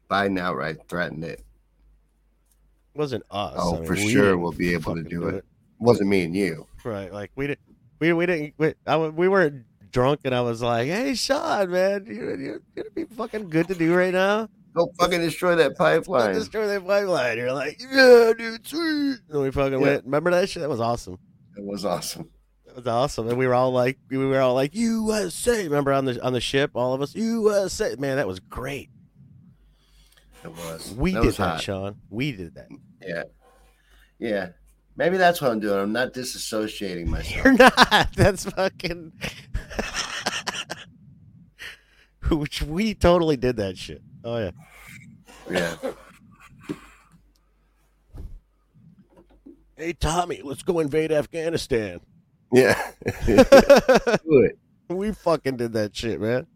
Biden outright threatened it. It wasn't us. Oh, I mean, for we sure we'll be able to fucking do it. wasn't me and you. Right, like we didn't. We we didn't. We, I, we weren't drunk, and I was like, "Hey, Shawn, man, you you it'd be fucking good to do right now." Go fucking destroy that pipeline. destroy that pipeline. You're like, yeah, dude, sweet. And we fucking Yeah. went. Remember that shit? That was awesome. It was awesome. That was awesome. And we were all like, we were all like, USA. Remember on the on the ship, all of us, USA. Man, that was great. It was. We That did was that, hot. Shawn. We did that. Yeah. Yeah. Maybe that's what I'm doing. I'm not disassociating myself. You're not. That's fucking. Which we totally did that shit. Oh yeah. Yeah. Hey Tommy, let's go invade Afghanistan. Yeah. Do it. we fucking did that shit, man.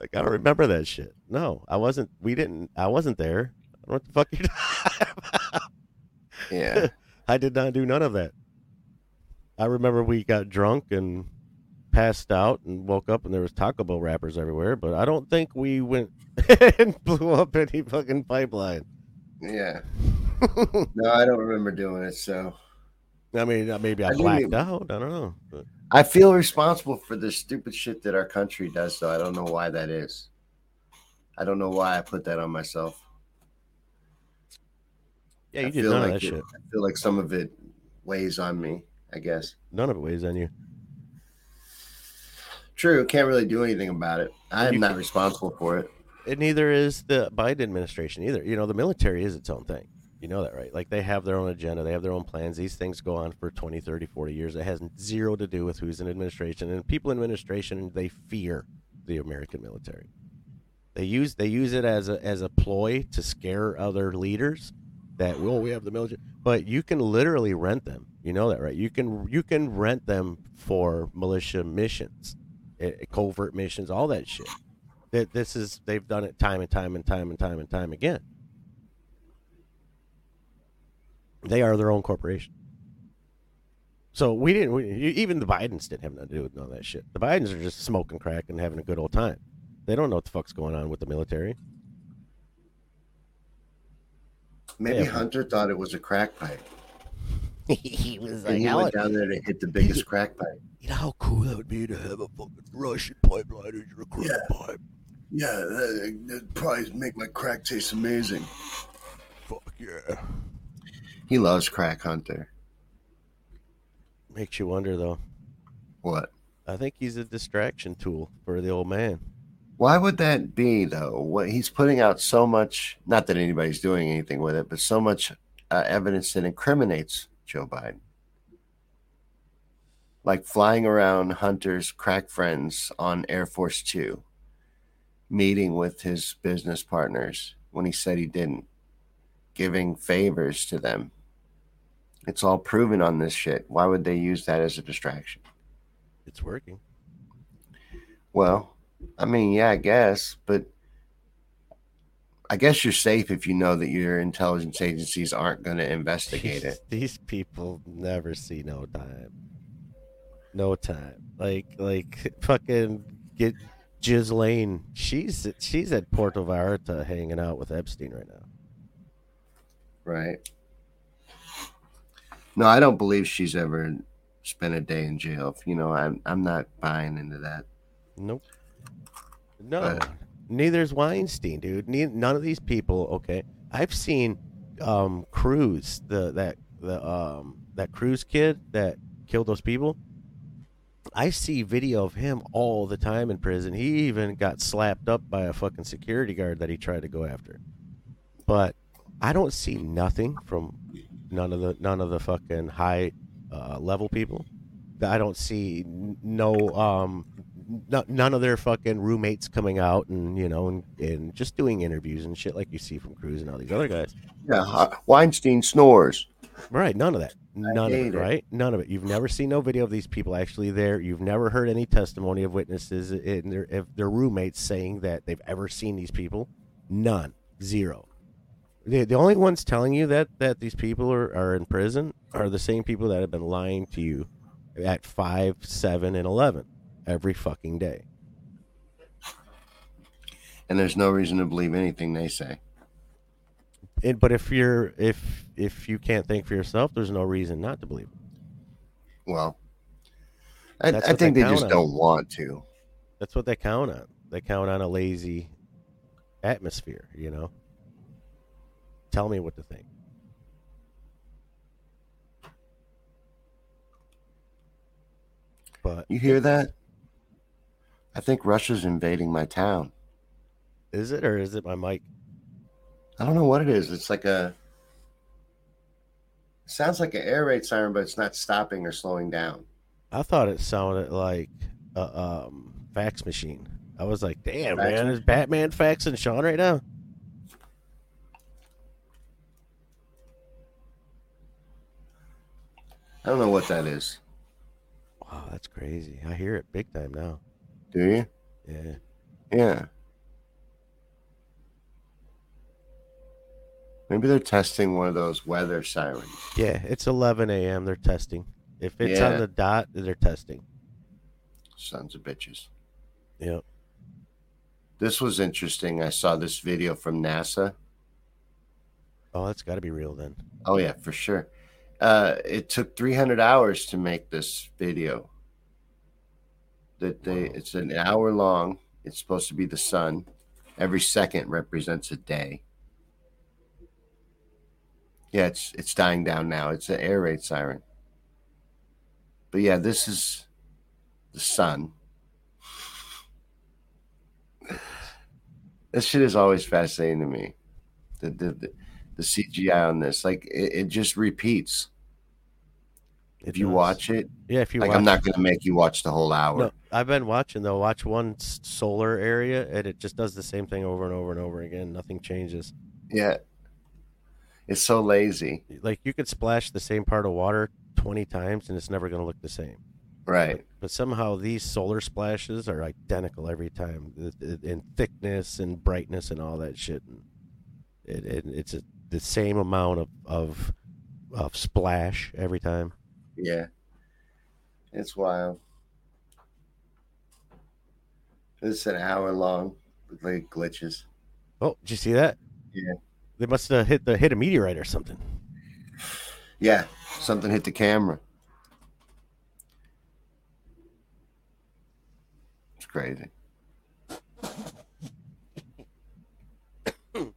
I don't remember that shit. No, I wasn't. We didn't. I wasn't there. I don't know what the fuck you talking about. Yeah. I did not do none of that. I remember we got drunk and passed out and woke up and there was Taco Bell wrappers everywhere, but I don't think we went and blew up any fucking pipeline. Yeah. No, I don't remember doing it. So I mean, uh, maybe I I blacked out. I don't know. But I feel responsible for the stupid shit that our country does, though. I don't know why that is. I don't know why I put that on myself. yeah, you I did feel none like of that it- shit. I feel like some of it weighs on me. I guess. None of it weighs on you. True. Can't really do anything about it. I am You not responsible for it. And neither is the Biden administration either. You know, the military is its own thing. You know that, right? Like they have their own agenda, they have their own plans. These things go on for 20, 30, 40 years. It has zero to do with who's in administration. And people in administration, they fear the American military. They use they use it as a as a ploy to scare other leaders that well we have the military, but you can literally rent them. You know that, right? You can you can rent them for militia missions, eh, covert missions, all that shit that this is they've done it time and time and time and time and time again. They are their own corporation. So we didn't. We, even the Bidens didn't have nothing to do with none of that shit. The Bidens are just smoking crack and having a good old time. They don't know what the fuck's going on with the military. Maybe Yeah. Hunter thought it was a crack pipe, he was and he went down there to hit the biggest crack pipe. you know how cool that would be to have a fucking Russian pipeline as your crack Yeah. pipe. Yeah, that, that'd probably make my crack taste amazing. Fuck yeah. He loves crack, Hunter. Makes you wonder though. What? I think he's a distraction tool for the old man. Why would that be, though? What he's putting out so much, not that anybody's doing anything with it, but so much uh, evidence that incriminates Joe Biden. Like flying around Hunter's crack friends on Air Force Two, meeting with his business partners when he said he didn't, giving favors to them. It's all proven on this shit. Why would they use that as a distraction? It's working. Well, I mean, yeah, I guess, but I guess you're safe if you know that your intelligence agencies aren't going to investigate it. These people never see no time. No time. Like like fucking get Ghislaine. She's she's at Puerto Vallarta hanging out with Epstein right now. Right. No, I don't believe she's ever spent a day in jail. You know, I'm I'm not buying into that. Nope. No. But- Neither's Weinstein, dude. Ne- none of these people. Okay, I've seen um Cruz, the that the um that Cruz kid that killed those people. I see video of him all the time in prison. He even got slapped up by a fucking security guard that he tried to go after. But I don't see nothing from none of the none of the fucking high uh, level people. I don't see no um n- none of their fucking roommates coming out and you know and, and just doing interviews and shit like you see from Cruz and all these other guys. Yeah, Weinstein snores. Right, none of that. None of it, it. right? None of it. You've never seen no video of these people actually there. You've never heard any testimony of witnesses and their, of their roommates saying that they've ever seen these people. None. Zero. The, the only ones telling you that, that these people are, are in prison are the same people that have been lying to you at 5, 7, and 11 every fucking day. And there's no reason to believe anything they say. And, but if you're if if you can't think for yourself, there's no reason not to believe. it. Well, I, I what they think they just on. don't want to. That's what they count on. They count on a lazy atmosphere, you know. Tell me what to think. But You hear that? I think Russia's invading my town. is it or is it my mic? I don't know what it is. It's like a. It sounds like an air raid siren, but it's not stopping or slowing down. I thought it sounded like a um, fax machine. I was like, damn, Facts. man, is Batman faxing Shawn right now? I don't know what that is. Wow, that's crazy. I hear it big time now. Do you? Yeah. Yeah. Maybe they're testing one of those weather sirens. Yeah, it's 11 a.m. They're testing. If it's on the dot, they're testing. Sons of bitches. Yep. This was interesting. I saw this video from NASA. Oh, that's got to be real then. Oh yeah, for sure. Uh, it took 300 hours to make this video. That they, Wow. it's an hour long. It's supposed to be the sun. Every second represents a day. Yeah, it's it's dying down now. It's an air raid siren. But yeah, this is the sun. This shit is always fascinating to me. The the, the, the CGI on this, like it, it just repeats. It If you does. watch it, yeah, if you like watch, I'm not gonna make you watch the whole hour. No, I've been watching though. Watch one solar area, and it just does the same thing over and over and over again. Nothing changes. Yeah, it's so lazy, Like you could splash the same part of water 20 times, and it's never going to look the same. right? But somehow these solar splashes are identical every time in thickness and brightness and all that shit. And it, it, it's a, the same amount of, of of splash every time. Yeah, it's wild. It's an hour long with like glitches. Oh, did you see that? Yeah. They must have hit the hit a meteorite or something. Yeah, something hit the camera. It's crazy.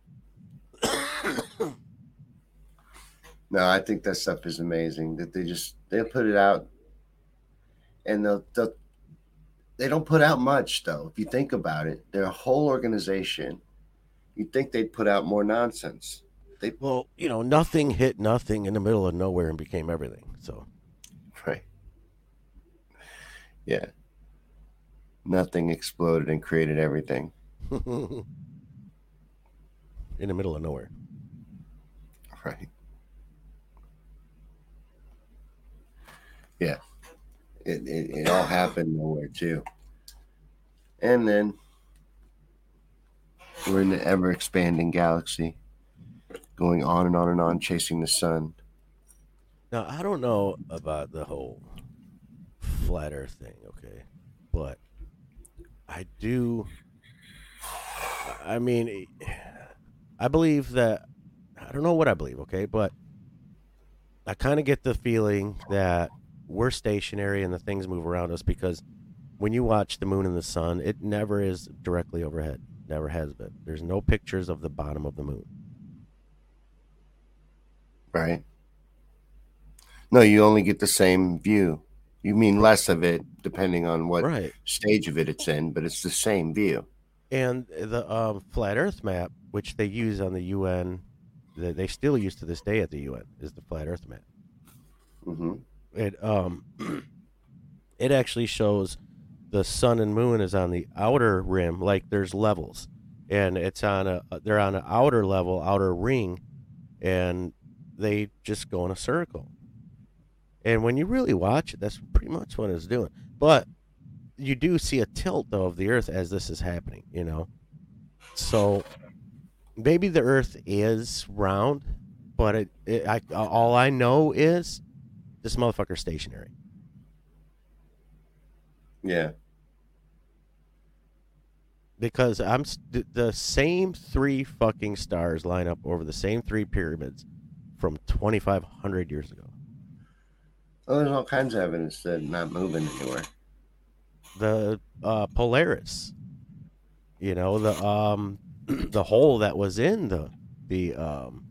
no, I think that stuff is amazing. That they just they'll put it out, and they'll, they'll they don't put out much though. If you think about it, they're whole organization. You'd think they'd put out more nonsense. They well, you know, nothing hit nothing in the middle of nowhere and became everything. So Right. Yeah. Nothing exploded and created everything. in the middle of nowhere. Right. Yeah. It, it, it all happened nowhere, too. And then we're in the ever expanding galaxy, going on and on and on, chasing the sun. Now, I don't know about the whole flat earth thing, okay? But I do I mean I believe that I don't know what I believe, okay? But I kind of get the feeling that we're stationary and the things move around us because when you watch the moon and the sun, it never is directly overhead. Never has been. There's no pictures of the bottom of the moon. Right. No, you only get the same view. You mean less of it, depending on what Right. stage of it it's in, but it's the same view. And the um, flat Earth map, which they use on the UN, that they still use to this day at the UN, is the flat Earth map. hmm It um, it actually shows the sun and moon is on the outer rim, like there's levels, and it's on a they're on an outer level, outer ring, and they just go in a circle. And when you really watch it, that's pretty much what it's doing. But you do see a tilt though of the Earth as this is happening, you know. So maybe the Earth is round, but it, it I all I know is this motherfucker's stationary. Yeah. Because I'm s- th- the same three fucking stars line up over the same three pyramids from 2,500 years ago. Well, there's all kinds of evidence that not moving anywhere. The uh, Polaris, you know, the um, the hole that was in the the um,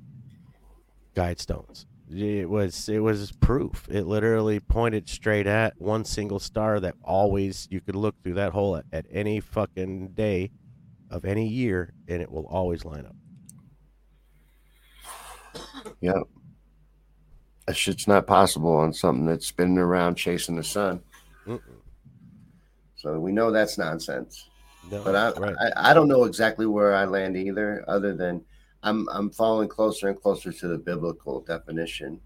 guide stones. It was it was proof. It literally pointed straight at one single star that always you could look through that hole at, at any fucking day of any year, and it will always line up. Yep. That shit's not possible on something that's spinning around chasing the sun. Mm-mm. So we know that's nonsense. No, But I, right. I I don't know exactly where I land either, other than I'm I'm following closer and closer to the biblical definition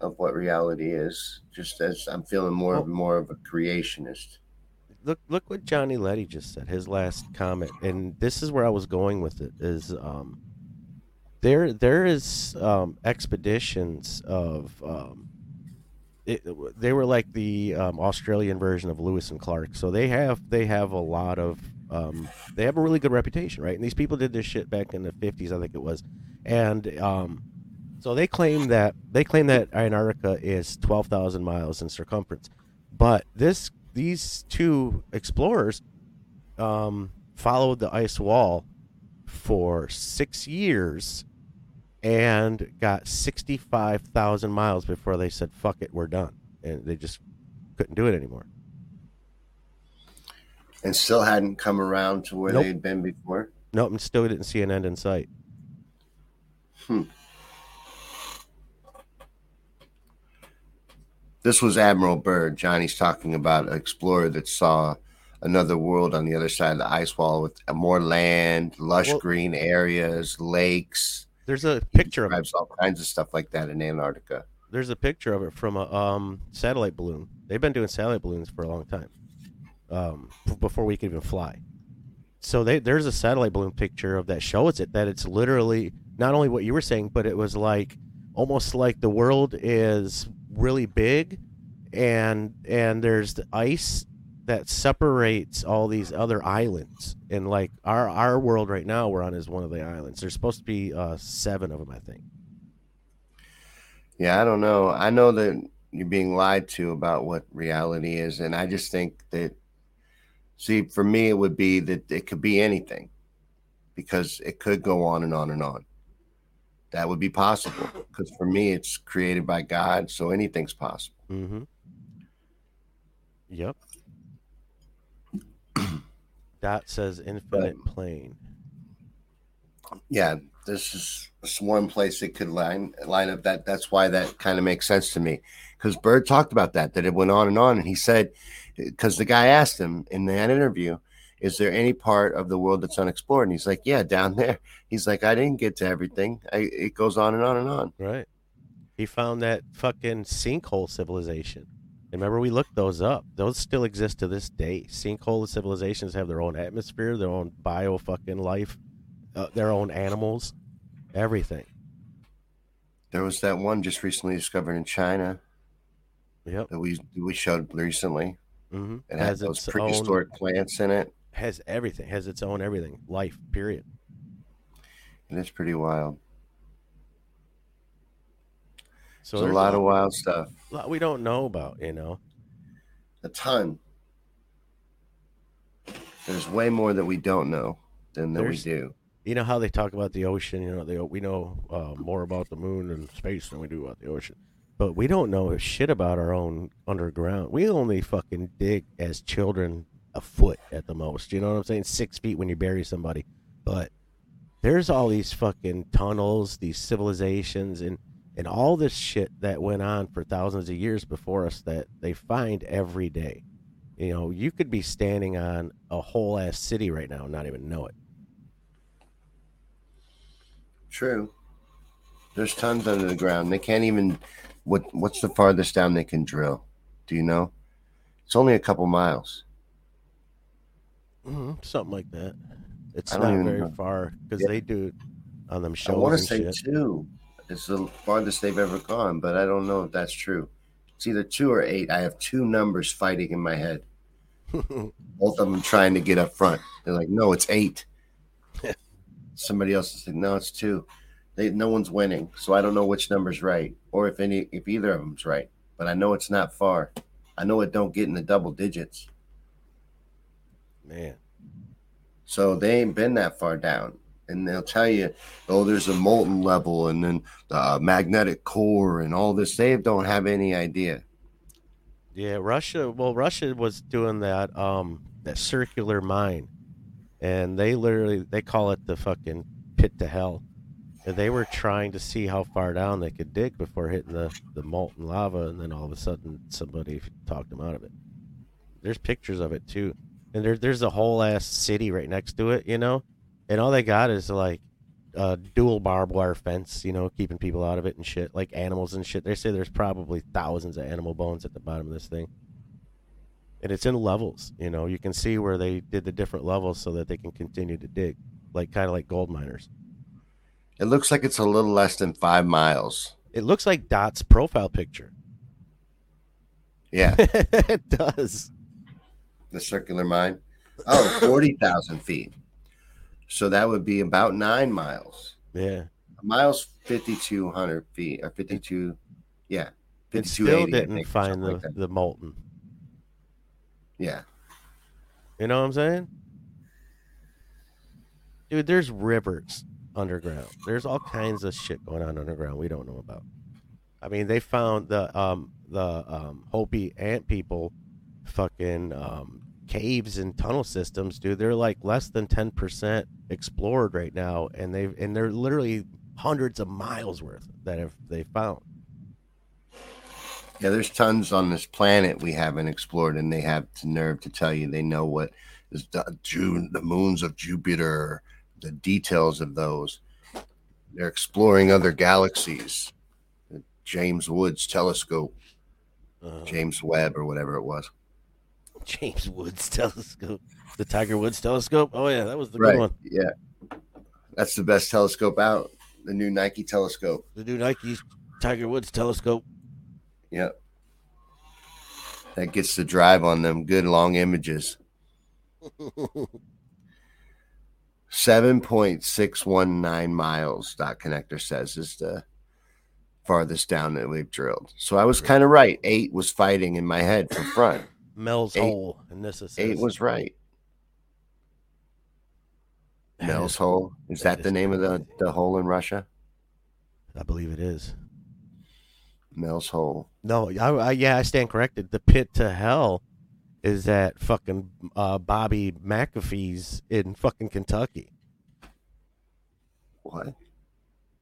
of what reality is. Just as I'm feeling more and more of a creationist. look look what Johnny Letty just said. His last comment, and this is where I was going with it. Is um, there there is um, expeditions of um, it, they were like the um, Australian version of Lewis and Clark. So they have they have a lot of um, they have a really good reputation, right? And these people did this shit back in the fifties, I think it was, and um, so they claim that they claim that Antarctica is twelve thousand miles in circumference, but this these two explorers um, followed the ice wall for six years and got 65,000 miles before they said, fuck it, we're done. And they just couldn't do it anymore. And still hadn't come around to where Nope. they had been before. Nope, and still didn't see an end in sight. Hmm. This was Admiral Byrd. Johnny's talking about an explorer that saw another world on the other side of the ice wall with more land, lush Well- green areas, lakes. There's a picture of it. All kinds of stuff like that in Antarctica. There's a picture of it from a um, satellite balloon. They've been doing satellite balloons for a long time, um, before we could even fly. So they, there's a satellite balloon picture of that shows it that it's literally not only what you were saying, but it was like almost like the world is really big, and and there's the ice that separates all these other islands. And like our our world right now, we're on is one of the islands. There's supposed to be uh, seven of them, I think. Yeah, I don't know. I know that you're being lied to about what reality is, and I just think that. See, for me, it would be that it could be anything, because it could go on and on and on. That would be possible, because for me, it's created by God, so anything's possible. Mm-hmm. Yep. Dot says infinite plane. Yeah, this is this one place it could line line up. That that's why that kind of makes sense to me, because Byrd talked about that that it went on and on, and he said, because the guy asked him in that interview, is there any part of the world that's unexplored? And he's like, yeah, down there. He's like, I didn't get to everything. I, it goes on and on and on. Right. He found that fucking sinkhole civilization. And remember, we looked those up. Those still exist to this day. Sinkhole civilizations have their own atmosphere, their own bio fucking life, uh, their own animals, everything. There was that one just recently discovered in China Yep. that we we showed recently. Mm-hmm. It has those prehistoric plants in it. has everything. Has its own everything. Life. Period. And it's pretty wild. So There's a there's lot of wild stuff. lot we don't know about. You know. a ton. There's way more that we don't know than that we do. you know how they talk about the ocean you know they, we know uh, more about the moon and space than we do about the ocean but we don't know shit about our own underground we only fucking dig as children a foot at the most you know what i'm saying six feet when you bury somebody but there's all these fucking tunnels these civilizations and and all this shit that went on for thousands of years before us that they find every day you know you could be standing on a whole ass city right now and not even know it True. There's tons under the ground. They can't even. What What's the farthest down they can drill? Do you know? It's only a couple miles. hmm something like that. It's don't very know. far because Yeah. they do it on them shows. I want to say shit. two. It's the farthest they've ever gone, but I don't know if that's true. It's either two or eight. I have two numbers fighting in my head. Both of them trying to get up front. They're like, no, it's eight. Somebody else is like, no, it's two. They, no one's winning, so I don't know which number's right, or if any, if either of them's right. But I know it's not far. I know it don't get in the double digits, Man, so they ain't been that far down. And they'll tell you, oh, there's a molten level, and then the uh, magnetic core, and all this. They don't have any idea. yeah, Russia. Well, Russia was doing that um that circular mine, and they literally they call it the fucking pit to hell. And they were trying to see how far down they could dig before hitting the the molten lava, and then all of a sudden somebody talked them out of it. There's pictures of it too. and there there's a whole ass city right next to it, you know, and all they got is like a dual barbed wire fence, you know, keeping people out of it and shit, like animals and shit. They say there's probably thousands of animal bones at the bottom of this thing. And it's in levels, you know. You can see where they did the different levels so that they can continue to dig, like kind of like gold miners. It looks like it's a little less than five miles. It looks like Dot's profile picture. Yeah, it does. the circular mine. Oh, 40,000 feet. So that would be about nine miles. Yeah. A mile's 5,200 feet or 52. Yeah. It still 5280. Didn't think, find the, like the molten. Yeah. You know what I'm saying? Dude, there's rivers underground. There's all kinds of shit going on underground we don't know about. I mean, they found the um the um Hopi ant people fucking um caves and tunnel systems, dude. They're like less than 10% explored right now and they've and they're literally hundreds of miles worth that have they found. Yeah, there's tons on this planet we haven't explored, and they have the nerve to tell you they know what is the June, the moons of Jupiter, the details of those. They're exploring other galaxies. The James Woods telescope, Uh, James Webb, or whatever it was. James Woods telescope. The Tiger Woods telescope. Oh yeah, that was the right. good one. Yeah. That's the best telescope out. The new Nike telescope. The new Nike Tiger Woods telescope. Yep. That gets the drive on them good long images. 7.619 miles, Dot Connector says, is the farthest down that we've drilled. So I was kind of right. Eight was fighting in my head for front. Mel's Eight- hole, and this is Eight was right. Mel's Hole. Is that that the name of the, the hole in Russia? I believe it is. Mel's Hole. No, I, I yeah, I stand corrected. The pit to hell is at fucking uh, Bobby McAfee's in fucking Kentucky. What?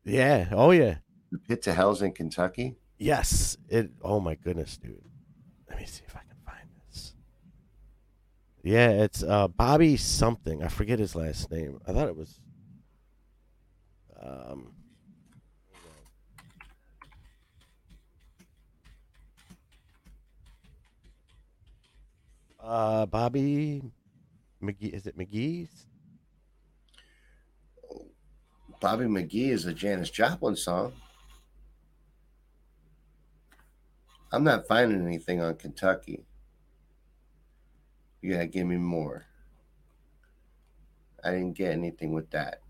Yeah. Oh yeah. The pit to hell's in Kentucky? Yes. It. Oh my goodness, dude. Let me see if I can find this. Yeah, it's uh, Bobby something. I forget his last name. I thought it was. Um. Uh, Bobby McGee. Is it McGee's? Bobby McGee is a Janis Joplin song. I'm not finding anything on Kentucky. You gotta give me more. I didn't get anything with that.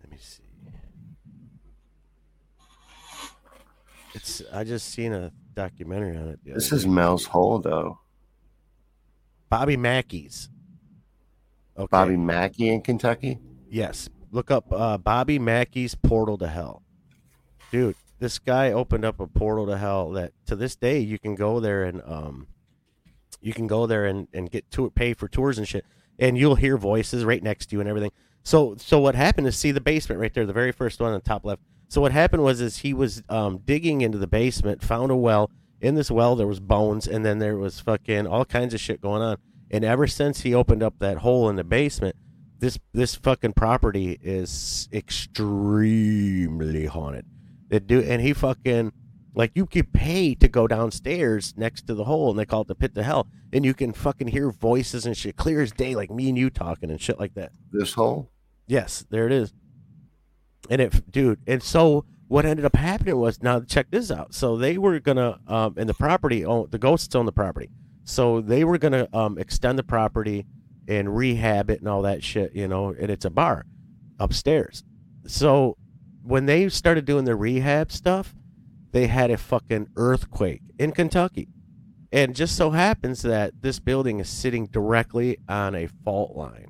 Let me see. It's. I just seen a documentary on it. This is. Mel's Hole, though. Bobby Mackey's. Okay. Bobby Mackey in Kentucky. Yes. Look up uh, Bobby Mackey's Portal to Hell. Dude, this guy opened up a portal to hell that to this day you can go there and um you can go there and, and get to pay for tours and shit. And you'll hear voices right next to you and everything. So so what happened is see the basement right there, the very first one on the top left. So what happened was is he was um digging into the basement, found a well. In this well there was bones and then there was fucking all kinds of shit going on. And ever since he opened up that hole in the basement, this this fucking property is extremely haunted. That do and he fucking like you could pay to go downstairs next to the hole and they call it the pit to hell and you can fucking hear voices and shit clear as day like me and you talking and shit like that. This hole. Yes, there it is. And it, dude, and so what ended up happening was now check this out. So they were gonna, um, and the property, own, the ghosts own the property. So they were gonna um, extend the property and rehab it and all that shit, you know. And it's a bar upstairs. So when they started doing the rehab stuff, they had a fucking earthquake in Kentucky. And just so happens that this building is sitting directly on a fault line.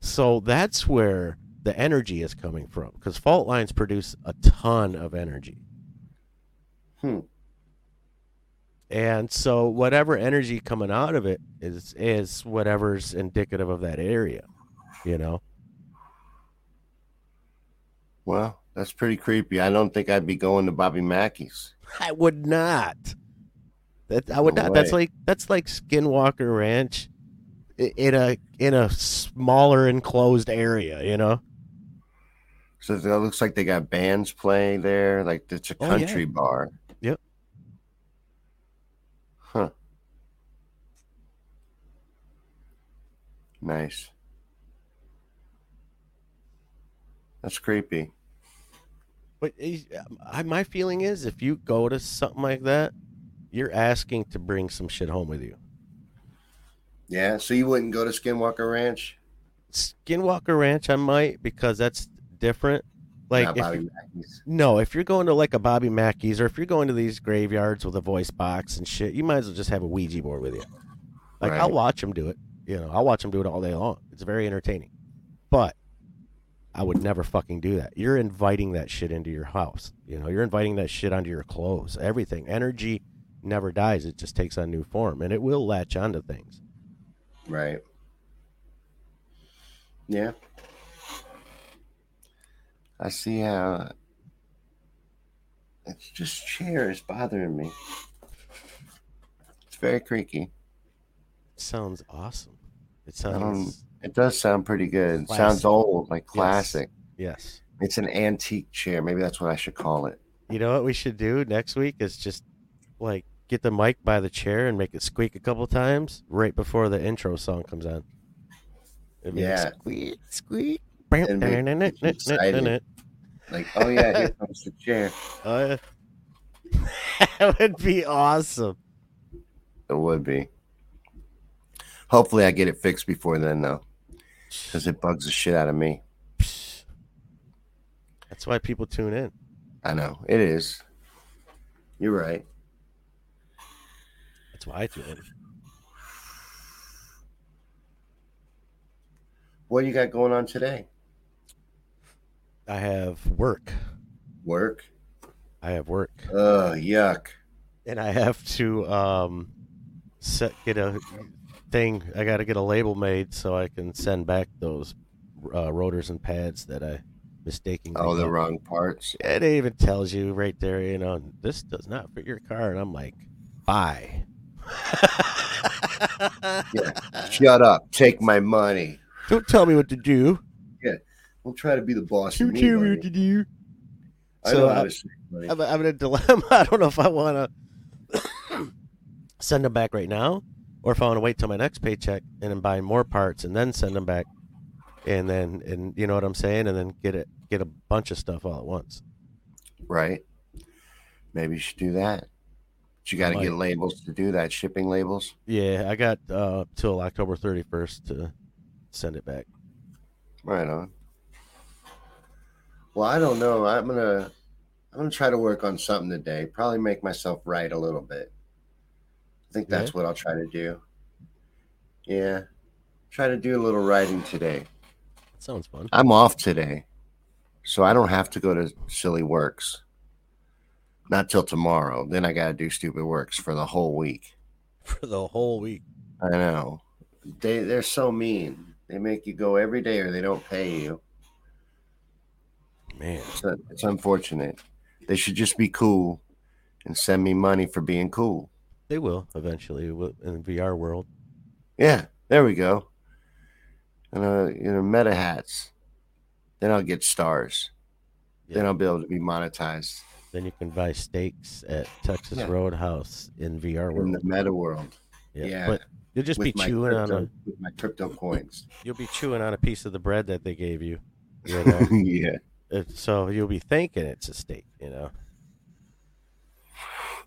So that's where the energy is coming from because fault lines produce a ton of energy. Hmm. And so whatever energy coming out of it is is whatever's indicative of that area, you know. Well, that's pretty creepy. I don't think I'd be going to Bobby Mackey's. I would not. That I would No not. That's like that's like Skinwalker Ranch in a in a smaller enclosed area. You know. So it looks like they got bands playing there. Like it's a Oh, yeah. country bar. Yep. Huh. Nice. That's creepy. But is- I, my feeling is, if you go to something like that, you're asking to bring some shit home with you. Yeah. So you wouldn't go to Skinwalker Ranch? Skinwalker Ranch, I might because that's different. Like, if no, if you're going to like a Bobby Mackey's or if you're going to these graveyards with a voice box and shit, you might as well just have a Ouija board with you. Like, I'll watch them do it. You know, I'll watch them do it all day long. It's very entertaining. But I would never fucking do that. You're inviting that shit into your house. You know, you're inviting that shit onto your clothes. Everything. Energy never dies. It just takes on new form and it will latch onto things. Right. Yeah. I see how it's just chair is bothering me. It's very creaky. sounds awesome. It sounds It does sound pretty good. Classic. sounds old, like classic. yes. It's an antique chair. Maybe that's what I should call it. You know what we should do next week is just like get the mic by the chair and make it squeak a couple times right before the intro song comes on. It'd Yeah. squeak, squeak. And make you excited. Like, oh yeah, here comes the chair. Oh, yeah. that would be awesome. It would be. Hopefully, I get it fixed before then, though, because it bugs the shit out of me. That's why people tune in. I know it is. You're right. That's why I tune in. What do you got going on today? I have work. Work. I have work. Ugh, yuck. and I have to um set get a thing. I got to get a label made so I can send back those uh, rotors and pads that I mistakenly. Oh, the wrong parts. It even tells you right there. You know, this does not fit your car, and I'm like, buy. Shut up. Take my money. Don't tell me what to do. Don't try to be the boss. of Don't me, tell me what buddy. to do. I So, know how to save money. I'm, I'm in a dilemma. I don't know if I want to send them back right now, or if I want to wait till my next paycheck and then buy more parts and then send them back, and then and you know what I'm saying, and then get it get a bunch of stuff all at once. Right. Maybe you should do that. But you got to get labels to do that. Shipping labels. Yeah, I got uh, till October 31st to send it back. Right on. Well, I don't know. I'm gonna I'm gonna try to work on something today. Probably make myself write a little bit. I think that's what I'll try to do. Yeah. Try to do a little writing today. sounds fun. I'm off today. So I don't have to go to silly works. Not till tomorrow. Then I gotta do stupid works for the whole week. For the whole week. I know. They they're so mean. They make you go every day or they don't pay you. Man, It's, it's unfortunate. They should just be cool and send me money for being cool. they will eventually in the VR world. Yeah, there we go. And uh, you know, meta hats. Then I'll get stars. Then I'll be able to be monetized Then you can buy steaks at Texas Yeah. Roadhouse in VR world. in the meta world. Yeah, yeah, but you'll just be with my chewing on a with my crypto coins. you'll be chewing on a piece of the bread that they gave you. You know, yeah. So you'll be thinking it's a steak. You know,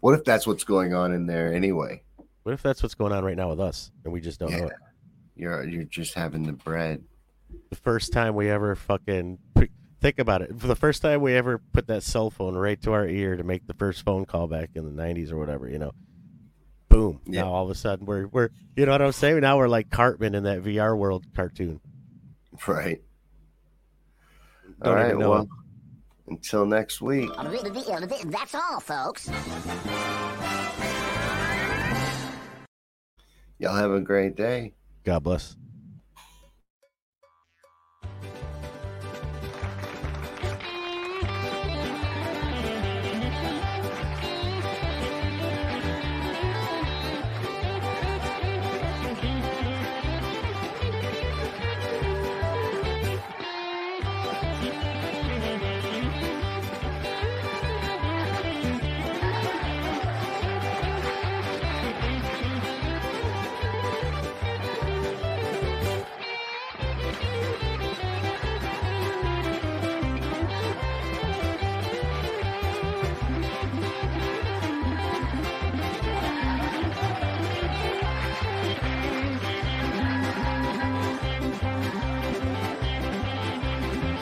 What if that's what's going on in there anyway? what if that's what's going on right now with us and we just don't know it? You're you're just having the bread. The first time we ever fucking think about it, for the first time we ever put that cell phone right to our ear to make the first phone call back in the '90s or whatever, you know. Boom! Yeah. Now all of a sudden we're we're you know what I'm saying? Now we're like Cartman in that VR world cartoon. Right. Don't all right. know Well, it. until next week. That's all, folks. Y'all have a great day. God bless.